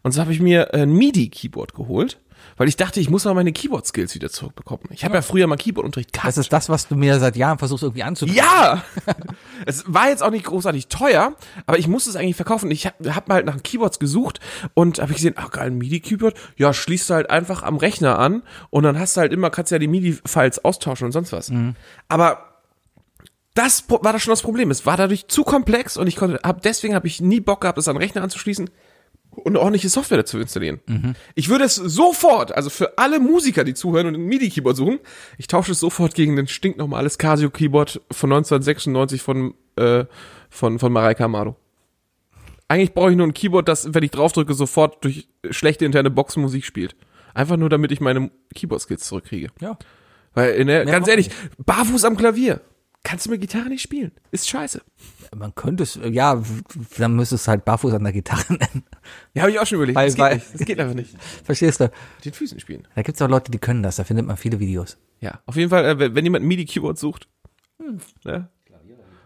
Und so habe ich mir ein MIDI-Keyboard geholt, weil ich dachte, ich muss mal meine Keyboard-Skills wieder zurückbekommen. Ich habe ja früher mal Keyboardunterricht gehabt. Das ist das, was du mir seit Jahren versuchst irgendwie anzubieten. Ja! es war jetzt auch nicht großartig teuer, aber ich musste es eigentlich verkaufen. Ich habe hab mal halt nach Keyboards gesucht und habe gesehen, ach geil, ein MIDI-Keyboard. Ja, schließt du halt einfach am Rechner an und dann hast du halt immer, kannst ja die MIDI-Files austauschen und sonst was. Aber das war da schon das Problem. Es war dadurch zu komplex und ich konnte, hab, deswegen habe ich nie Bock gehabt, das an den Rechner anzuschließen und ordentliche Software dazu installieren. Ich würde es sofort, also für alle Musiker, die zuhören und ein MIDI-Keyboard suchen, ich tausche es sofort gegen ein stinknormales Casio-Keyboard von 1996 von, äh, von, von Mareika Amado. Eigentlich brauche ich nur ein Keyboard, das, wenn ich draufdrücke, sofort durch schlechte interne Boxmusik spielt. Einfach nur, damit ich meine Keyboard-Skills zurückkriege. Ja. Weil, ne, ganz ehrlich, barfuß am Klavier. Kannst du mit Gitarre nicht spielen. Ist scheiße. Man könnte es, ja, dann müsste es halt barfuß an der Gitarre nennen. Ja, habe ich auch schon überlegt. Weil- das, geht weil- nicht. das geht einfach nicht. Verstehst du? Mit den Füßen spielen. Da gibt es auch Leute, die können das, da findet man viele Videos. Ja, auf jeden Fall, äh, wenn jemand ein MIDI-Keyboard sucht, ne?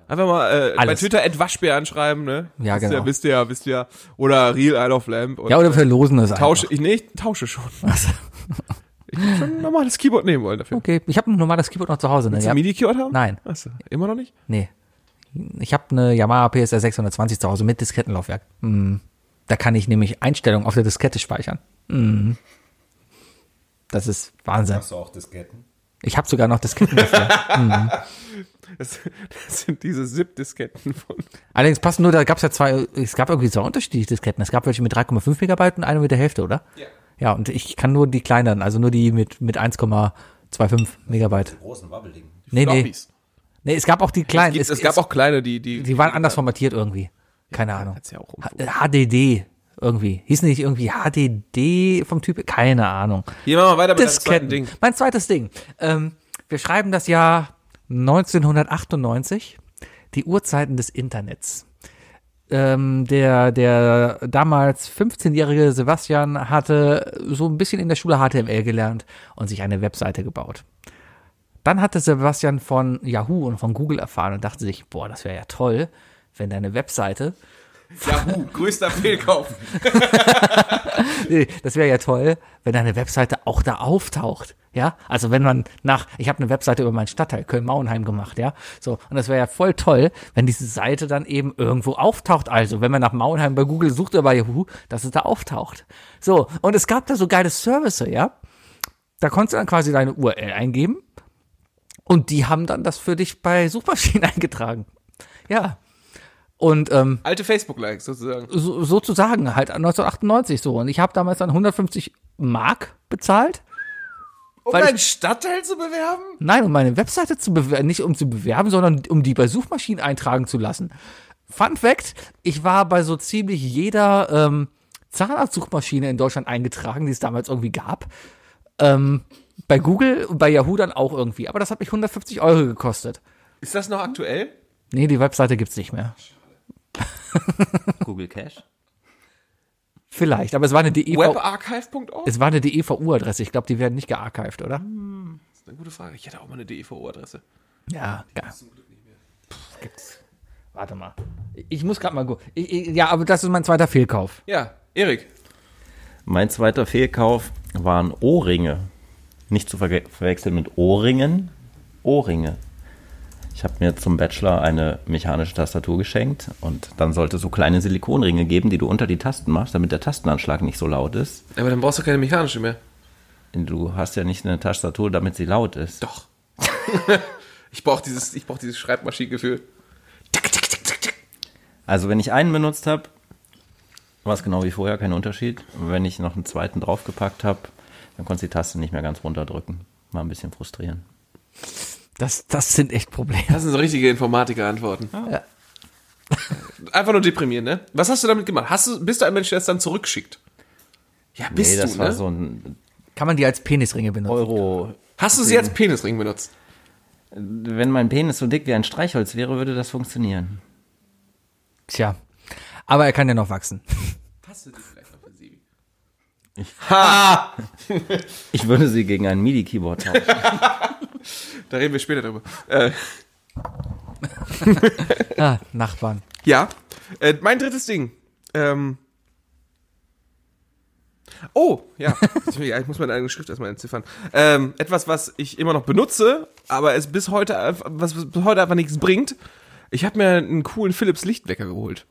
Einfach mal äh, bei. Twitter Waschbär anschreiben, ne? Ja, wisst genau. Ihr, wisst ihr ja, wisst ihr ja. Oder Real Isle of Lamp. Ja, oder verlosen es tausche, einfach. ich, nee, ich tausche schon. Ich würde schon ein normales Keyboard nehmen wollen dafür. Okay, ich habe ein normales Keyboard noch zu Hause. Ne? Willst du ein MIDI-Keyboard haben? Nein. Achso, immer noch nicht? nee. Ich habe eine Yamaha PSR 620 zu Hause mit Diskettenlaufwerk. Hm. Da kann ich nämlich Einstellungen auf der Diskette speichern. Hm. Das ist Wahnsinn. Hast du auch Disketten? Ich habe sogar noch Diskettenlaufwerk. Das, das sind diese ZIP-Disketten von. Allerdings passen nur, da gab es ja zwei, es gab irgendwie zwei unterschiedliche Disketten. Es gab welche mit 3,5 Megabyte und eine mit der Hälfte, oder? Ja. Ja, und ich kann nur die kleineren, also nur die mit, mit 1,25 Megabyte. Großen Wabbeligen. Nee, nee. Nee, es gab auch die kleinen. Es, es gab auch kleine, die, die, Die waren anders formatiert irgendwie. Keine Ahnung. Ja auch H- HDD irgendwie. Hieß nicht irgendwie HDD vom Typ? Keine Ahnung. Hier machen wir weiter mit dem zweiten Disketten. Ding. Mein zweites Ding. Ähm, wir schreiben das Jahr 1998. Die Uhrzeiten des Internets. Ähm, der, der damals 15-jährige Sebastian hatte so ein bisschen in der Schule HTML gelernt und sich eine Webseite gebaut. Dann hatte Sebastian von Yahoo und von Google erfahren und dachte sich, boah, das wäre ja toll, wenn deine Webseite Yahoo, größter Fehlkauf. Nee, das wäre ja toll, wenn deine Webseite auch da auftaucht. Ja, also wenn man nach, ich habe eine Webseite über meinen Stadtteil Köln-Mauenheim gemacht, ja, so und das wäre ja voll toll, wenn diese Seite dann eben irgendwo auftaucht. Also wenn man nach Mauenheim bei Google sucht oder bei Yahoo, dass es da auftaucht. So und es gab da so geile Service, ja. Da konntest du dann quasi deine URL eingeben und die haben dann das für dich bei Suchmaschinen eingetragen. Ja. Und ähm, Alte Facebook-Likes sozusagen. so, sozusagen halt 1998 so. Und ich habe damals dann 150 Mark bezahlt. Um Weil deinen Stadtteil zu bewerben? Nein, um meine Webseite zu bewerben, nicht um zu bewerben, sondern um die bei Suchmaschinen eintragen zu lassen. Fun Fact, ich war bei so ziemlich jeder ähm, Zahnarztsuchmaschine in Deutschland eingetragen, die es damals irgendwie gab. Ähm, bei Google und bei Yahoo dann auch irgendwie. Aber das hat mich 150 Euro gekostet. Ist das noch aktuell? Nee, die Webseite gibt's nicht mehr. Google Cache. Vielleicht, aber es war eine DEV, Webarchive.org? es war eine DEVU-Adresse. Ich glaube, die werden nicht gearchived, oder? Das ist eine gute Frage. Ich hätte auch mal eine DEVO-Adresse. Ja, ja. Pff, gibt's. Warte mal. Ich muss gerade mal gucken. Ich- ich- Ja, aber das ist mein zweiter Fehlkauf. Ja, Erik. Mein zweiter Fehlkauf waren Ohrringe. Nicht zu verwechseln mit Ohrringen. Ohrringe. Ich habe mir zum Bachelor eine mechanische Tastatur geschenkt und dann sollte es so kleine Silikonringe geben, die du unter die Tasten machst, damit der Tastenanschlag nicht so laut ist. Aber dann brauchst du keine mechanische mehr. Du hast ja nicht eine Tastatur, damit sie laut ist. Doch. ich brauche dieses, ich brauch dieses Schreibmaschinengefühl. Also wenn ich einen benutzt habe, war es genau wie vorher, kein Unterschied. Wenn ich noch einen zweiten draufgepackt habe, dann konnte ich die Taste nicht mehr ganz runterdrücken. War ein bisschen frustrierend. Das, das sind echt Probleme. Das sind so richtige Informatiker-Antworten. Ja. Einfach nur deprimieren, ne? Was hast du damit gemacht? Hast du, bist du ein Mensch, der es dann zurückschickt? Ja, bist nee, das du, war ne? so ein Kann man die als Penisringe benutzen? Euro. Hast du sie als Penisring benutzt? Wenn mein Penis so dick wie ein Streichholz wäre, würde das funktionieren. Tja. Aber er kann ja noch wachsen. Hast du die vielleicht? Ich würde sie gegen ein MIDI-Keyboard tauschen. Da reden wir später drüber. Äh, Ah, Nachbarn. ja, äh, mein drittes Ding. Ähm. Oh, ja. ja. Ich muss meine eigene Schrift erstmal entziffern. Ähm, etwas, was ich immer noch benutze, aber es bis heute, einfach- was bis heute einfach nichts bringt. Ich habe mir einen coolen Philips Lichtwecker geholt.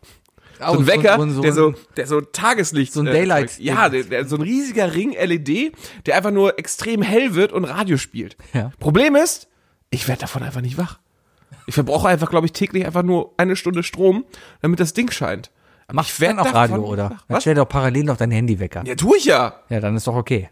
So ein Wecker, der so, der so Tageslicht. so ein äh, Daylight- Ja, der, der, so ein riesiger Ring LED, der einfach nur extrem hell wird und Radio spielt. Ja. Problem ist, ich werde davon einfach nicht wach. Ich verbrauche einfach, glaube ich, täglich einfach nur eine Stunde Strom, damit das Ding scheint. Aber Machst ich du dann auch Radio, oder? Dann Was? stell doch parallel noch dein Handywecker. Ja, tu ich ja. Ja, dann ist doch okay.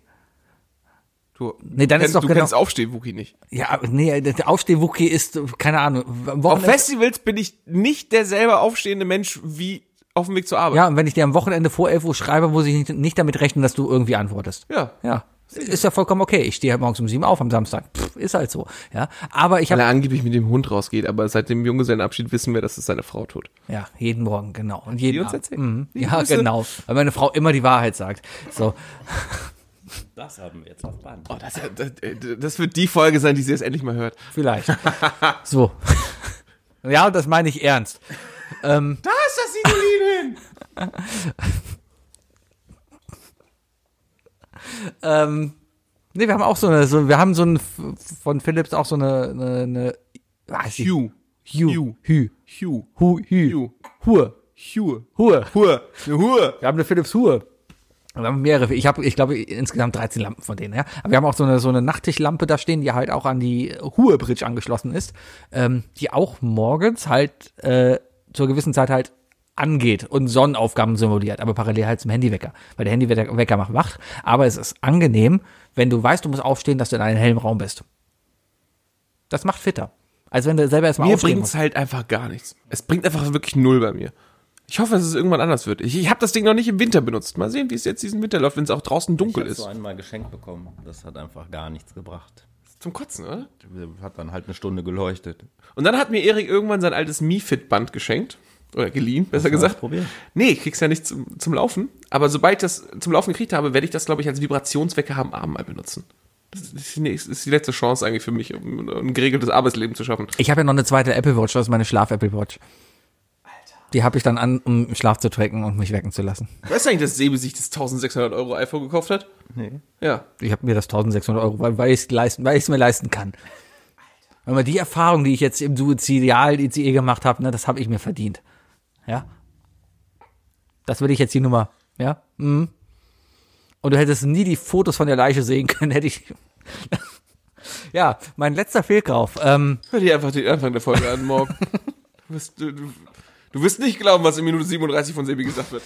Du, Nee, dann du ist doch du genau- kennst Aufstehen, Wookie nicht. Ja, nee, der Aufsteh-Wookie ist, keine Ahnung, Auf. Festivals bin ich nicht derselbe aufstehende Mensch wie auf dem Weg zur Arbeit. Ja, und wenn ich dir am Wochenende vor 11 Uhr schreibe, muss ich nicht, nicht damit rechnen, dass du irgendwie antwortest. Ja. Ja. Ist ja vollkommen okay. Ich stehe halt morgens um sieben auf am Samstag. Pff, ist halt so. Ja. Aber ich Weil habe er angeblich mit dem Hund rausgeht, aber seit dem Junggesellenabschied wissen wir, dass es seine Frau tut. ja, jeden Morgen, genau. Und jeden Die uns erzählt. Mhm. Ja, Grüße. genau. Weil meine Frau immer die Wahrheit sagt. So. Das haben wir jetzt auf Band. Oh, das, das, das wird die Folge sein, die sie jetzt endlich mal hört. Vielleicht. so. Ja, und das meine ich ernst. Ähm, Da ist das Sidolin hin! ähm, nee, wir haben auch so eine, so, wir haben so ein, von Philips auch so eine, eine, eine weiß ich- Hugh. Hugh. Hugh. Hugh. Hugh. Hu, Hugh. Hugh. Hur. Hugh. Hur. Hur. Eine Hur. Wir haben eine Philips Hue. Wir haben mehrere. Ich habe, ich glaube, insgesamt 13 Lampen von denen. Ja, aber wir haben auch so eine so eine Nachttischlampe da stehen, die halt auch an die Hue Bridge angeschlossen ist, ähm, die auch morgens halt äh, zur gewissen Zeit halt angeht und Sonnenaufgaben simuliert, aber parallel halt zum Handywecker, weil der Handywecker Wecker macht wach. Aber es ist angenehm, wenn du weißt, du musst aufstehen, dass du in einem hellen Raum bist. Das macht fitter. Als wenn du selber erstmal Mir aufstehen bringt's musst. halt einfach gar nichts. Es bringt einfach wirklich null bei mir. Ich hoffe, dass es irgendwann anders wird. Ich, ich habe das Ding noch nicht im Winter benutzt. Mal sehen, wie es jetzt diesen Winter läuft, wenn es auch draußen dunkel Ich habe ist. so einmal geschenkt bekommen. Das hat einfach gar nichts gebracht. Zum Kotzen, oder? Hat dann halt eine Stunde geleuchtet. Und dann hat mir Erik irgendwann sein altes Mi-Fit-Band geschenkt. Oder geliehen, besser gesagt. das probiert? Nee, ich krieg's ja nicht zum, zum Laufen. Aber sobald ich das zum Laufen gekriegt habe, werde ich das, glaube ich, als Vibrationswecker am Abend mal benutzen. Das ist die, nächste, ist die letzte Chance eigentlich für mich, um ein geregeltes Arbeitsleben zu schaffen. Ich habe ja noch eine zweite Apple Watch, das ist meine Schlaf-Apple Watch. Die habe ich dann an, um im Schlaf zu tracken und mich wecken zu lassen. Weißt du eigentlich, dass Sebi sich das 1600 Euro iPhone gekauft hat? Nee. Ja. Ich habe mir das 1600 Euro, weil, weil ich es mir leisten kann. Weil mal die Erfahrung, die ich jetzt im Suizidal ICE gemacht habe, ne, das habe ich mir verdient. Ja. Das will ich jetzt die Nummer. Ja. Mhm. Und du hättest nie die Fotos von der Leiche sehen können, hätte ich. ja, mein letzter Fehlkauf. Ähm, Hör dir einfach den Anfang der Folge an morgen. Du wirst, du, du, du wirst nicht glauben, was in Minute 37 von Sebi gesagt wird.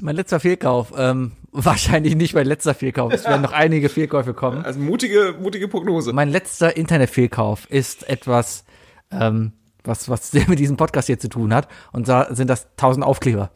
mein letzter Fehlkauf. Ähm, wahrscheinlich nicht mein letzter Fehlkauf. Es werden noch einige Fehlkäufe kommen. Also mutige, mutige Prognose. Mein letzter Internetfehlkauf ist etwas, ähm, was, was mit diesem Podcast hier zu tun hat. Und da sind das 1000 Aufkleber.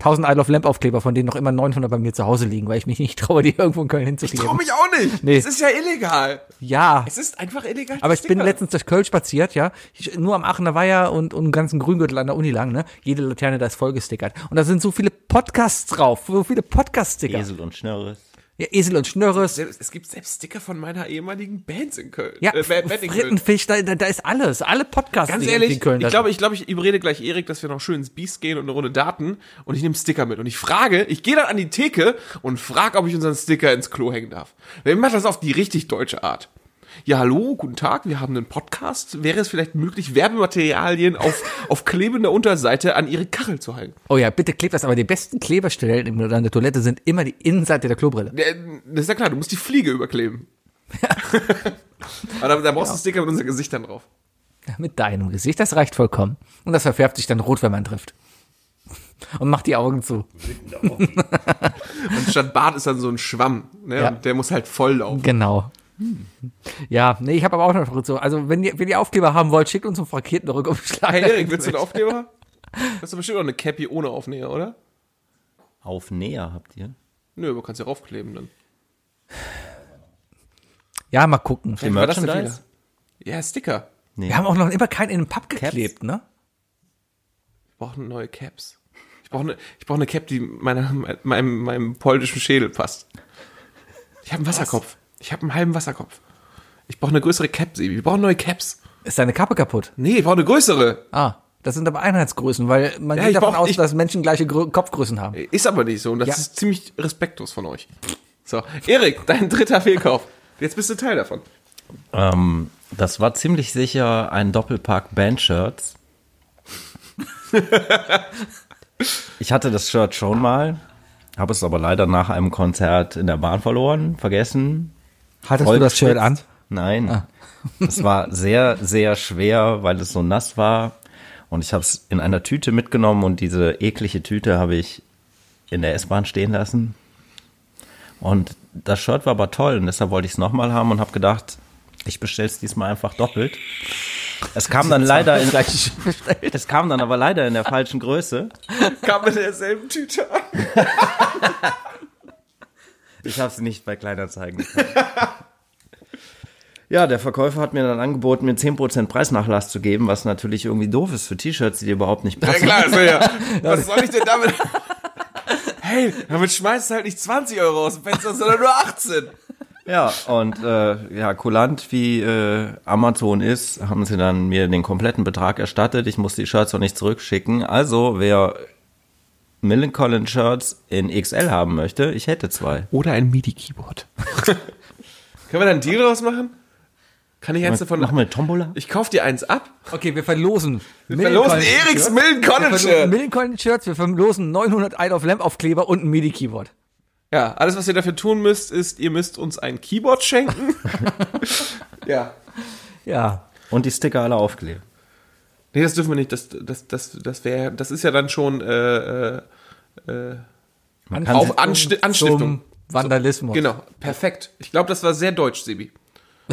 1000 Isle of Lamp Aufkleber, von denen noch immer 900 bei mir zu Hause liegen, weil ich mich nicht traue, die irgendwo in Köln Ich hinzukleben. trau mich auch nicht. Nee. Es ist ja illegal. Ja, Es ist einfach illegal. aber ich bin Sticker. letztens durch Köln spaziert, ja, ich, nur am Aachener Weiher und, und einen ganzen Grüngürtel an der Uni lang, ne, jede Laterne da ist vollgestickert. Und da sind so viele Podcasts drauf, so viele Podcast-Sticker. Esel und Schnörres. Ja, Esel und Schnörres, Selbst, es gibt selbst Sticker von meiner ehemaligen Band in Köln. ja, äh, Band, in Köln. Frittenfisch, da, da, da ist alles, alle Podcasts, Ganz ehrlich, in Köln ich glaube, ich glaube, ich überrede gleich Erik, dass wir noch schön ins Biest gehen und eine Runde Daten und ich nehme Sticker mit und ich frage, ich gehe dann an die Theke und frage, ob ich unseren Sticker ins Klo hängen darf. Wir machen das auf die richtig deutsche Art. Ja, hallo, guten Tag, wir haben einen Podcast. Wäre es vielleicht möglich, Werbematerialien auf, auf klebender Unterseite an Ihre Kachel zu hängen? Oh ja, bitte klebt das, aber die besten Kleberstellen in der Toilette sind immer die Innenseite der Klobrille. Der- Das ist ja klar, du musst die Fliege überkleben. Aber da, da brauchst du einen Sticker mit unseren Gesichtern drauf. Mit deinem Gesicht, das reicht vollkommen. Und das verfärbt sich dann rot, wenn man trifft. Und macht die Augen zu. Und statt Bart ist dann so ein Schwamm, ne? Ja. Und der muss halt voll laufen. Genau. Ja, nee, ich habe aber auch noch so. Also, wenn ihr, wenn ihr Aufkleber haben wollt, schickt uns einen frankierten Rückumschlag. Hey Erik, willst du einen Aufkleber? Das ist doch bestimmt auch eine Cappy ohne Aufnäher, oder? Aufnäher habt ihr? Nö, aber kannst ja raufkleben dann. Ja, mal gucken. Die War das? Fehler? Ja, Sticker. Nee. Wir haben auch noch immer keinen in den Papp geklebt, ne? Ich brauche neue Caps. Ich brauche eine, ich brauche eine Cap, die meiner, meinem, meinem polnischen Schädel passt. Ich habe einen Wasserkopf. Ich habe einen halben Wasserkopf. Ich brauche eine größere Cap, Sebi. Wir brauchen neue Caps. Ist deine Kappe kaputt? Nee, ich brauche eine größere. Ah, das sind aber Einheitsgrößen, weil man Ja, geht davon brauch- aus, ich- dass Menschen gleiche Grö Kopfgrößen haben. Ist aber nicht so und das Ja. ist ziemlich respektlos von euch. So, Erik, dein dritter Fehlkauf. Jetzt bist du Teil davon. Ähm, das war ziemlich sicher ein Doppelpack Bandshirts. ich hatte das Shirt schon mal, habe es aber leider nach einem Konzert in der Bahn verloren, vergessen. Hattest du das Shirt an? Nein. Es war sehr, sehr schwer, weil es so nass war. Und ich habe es in einer Tüte mitgenommen und diese eklige Tüte habe ich in der S-Bahn stehen lassen. Und das Shirt war aber toll und deshalb wollte ich es nochmal haben und habe gedacht, ich bestelle es diesmal einfach doppelt. Es kam dann leider in, es kam dann aber leider in der falschen Größe. Kam mit derselben Tüte an. Ich habe es nicht bei Kleinanzeigen gekauft. Ja, der Verkäufer hat mir dann angeboten, mir 10% Preisnachlass zu geben, was natürlich irgendwie doof ist für T-Shirts, die dir überhaupt nicht Ja passen. klar, also ja. Was soll ich denn damit? Hey, damit schmeißt du halt nicht 20 Euro aus dem Fenster, sondern nur 18. Ja, und äh, ja, kulant wie äh, Amazon ist, haben sie dann mir den kompletten Betrag erstattet. Ich muss die Shirts auch nicht zurückschicken. Also, wer Millencolin Shirts in XL haben möchte, ich hätte zwei. Oder ein MIDI-Keyboard. Können wir da einen Deal draus machen? Kann ich eins davon... Machen wir eine Tombola? Ich kauf dir eins ab. Okay, wir verlosen. Wir verlosen Eriks Millen College Shirt. Millencolin Shirts, wir verlosen 900 Isle of Lamp Aufkleber und ein MIDI-Keyboard. Ja, alles, was ihr dafür tun müsst, ist, ihr müsst uns ein Keyboard schenken. ja. Ja. Und die Sticker alle aufkleben. Nee, das dürfen wir nicht. Das, das, das, das wäre, das ist ja dann schon äh, äh, kann auf Anstiftung. Zum Vandalismus. Genau, perfekt. Ich glaube, das war sehr deutsch, Sebi.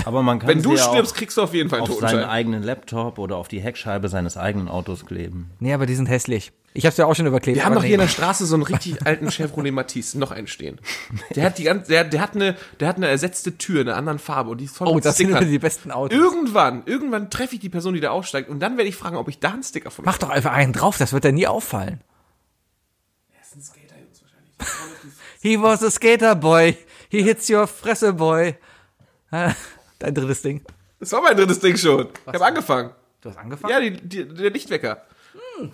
Aber man kann Wenn du stirbst, auch kriegst du auf jeden Fall einen auf seinen eigenen Laptop oder auf die Heckscheibe seines eigenen Autos kleben. Nee, aber die sind hässlich. Ich hab's ja auch schon überklebt. Wir haben doch nee. hier in der Straße so einen richtig alten Chevrolet Matisse, noch einen stehen. Der hat die ganze, der, der hat eine, der hat eine ersetzte Tür, in einer anderen Farbe und die ist voll Oh, mit das sind Stickern. immer die besten Autos. Irgendwann, irgendwann treffe ich die Person, die da aussteigt und dann werde ich fragen, ob ich da einen Sticker von Mach doch einfach einen drauf, das wird dir nie auffallen. He was a skater boy. He hits your Fresse boy. Dein drittes Ding. Das war mein drittes Ding schon. Ich habe angefangen. Du hast angefangen? Ja, die, die, der Lichtwecker.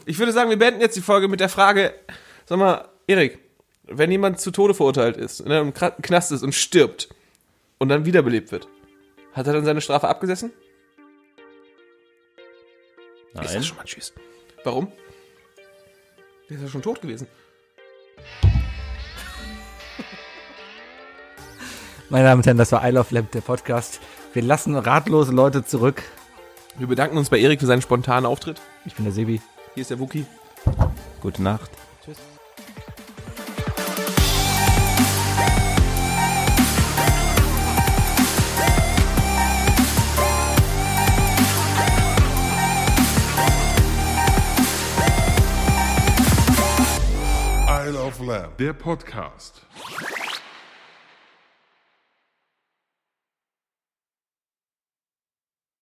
Ich würde sagen, wir beenden jetzt die Folge mit der Frage, sag mal, Erik, wenn jemand zu Tode verurteilt ist, ne, im Kra- Knast ist und stirbt und dann wiederbelebt wird, hat er dann seine Strafe abgesessen? Ich Nein. sag schon mal Tschüss. Warum? Der ist ja schon tot gewesen. Meine Damen und Herren, das war I Love Lamp, der Podcast. Wir lassen ratlose Leute zurück. Wir bedanken uns bei Erik für seinen spontanen Auftritt. Ich bin der Sebi. Hier ist der Wookie. Gute Nacht. Love Lamb, der Podcast.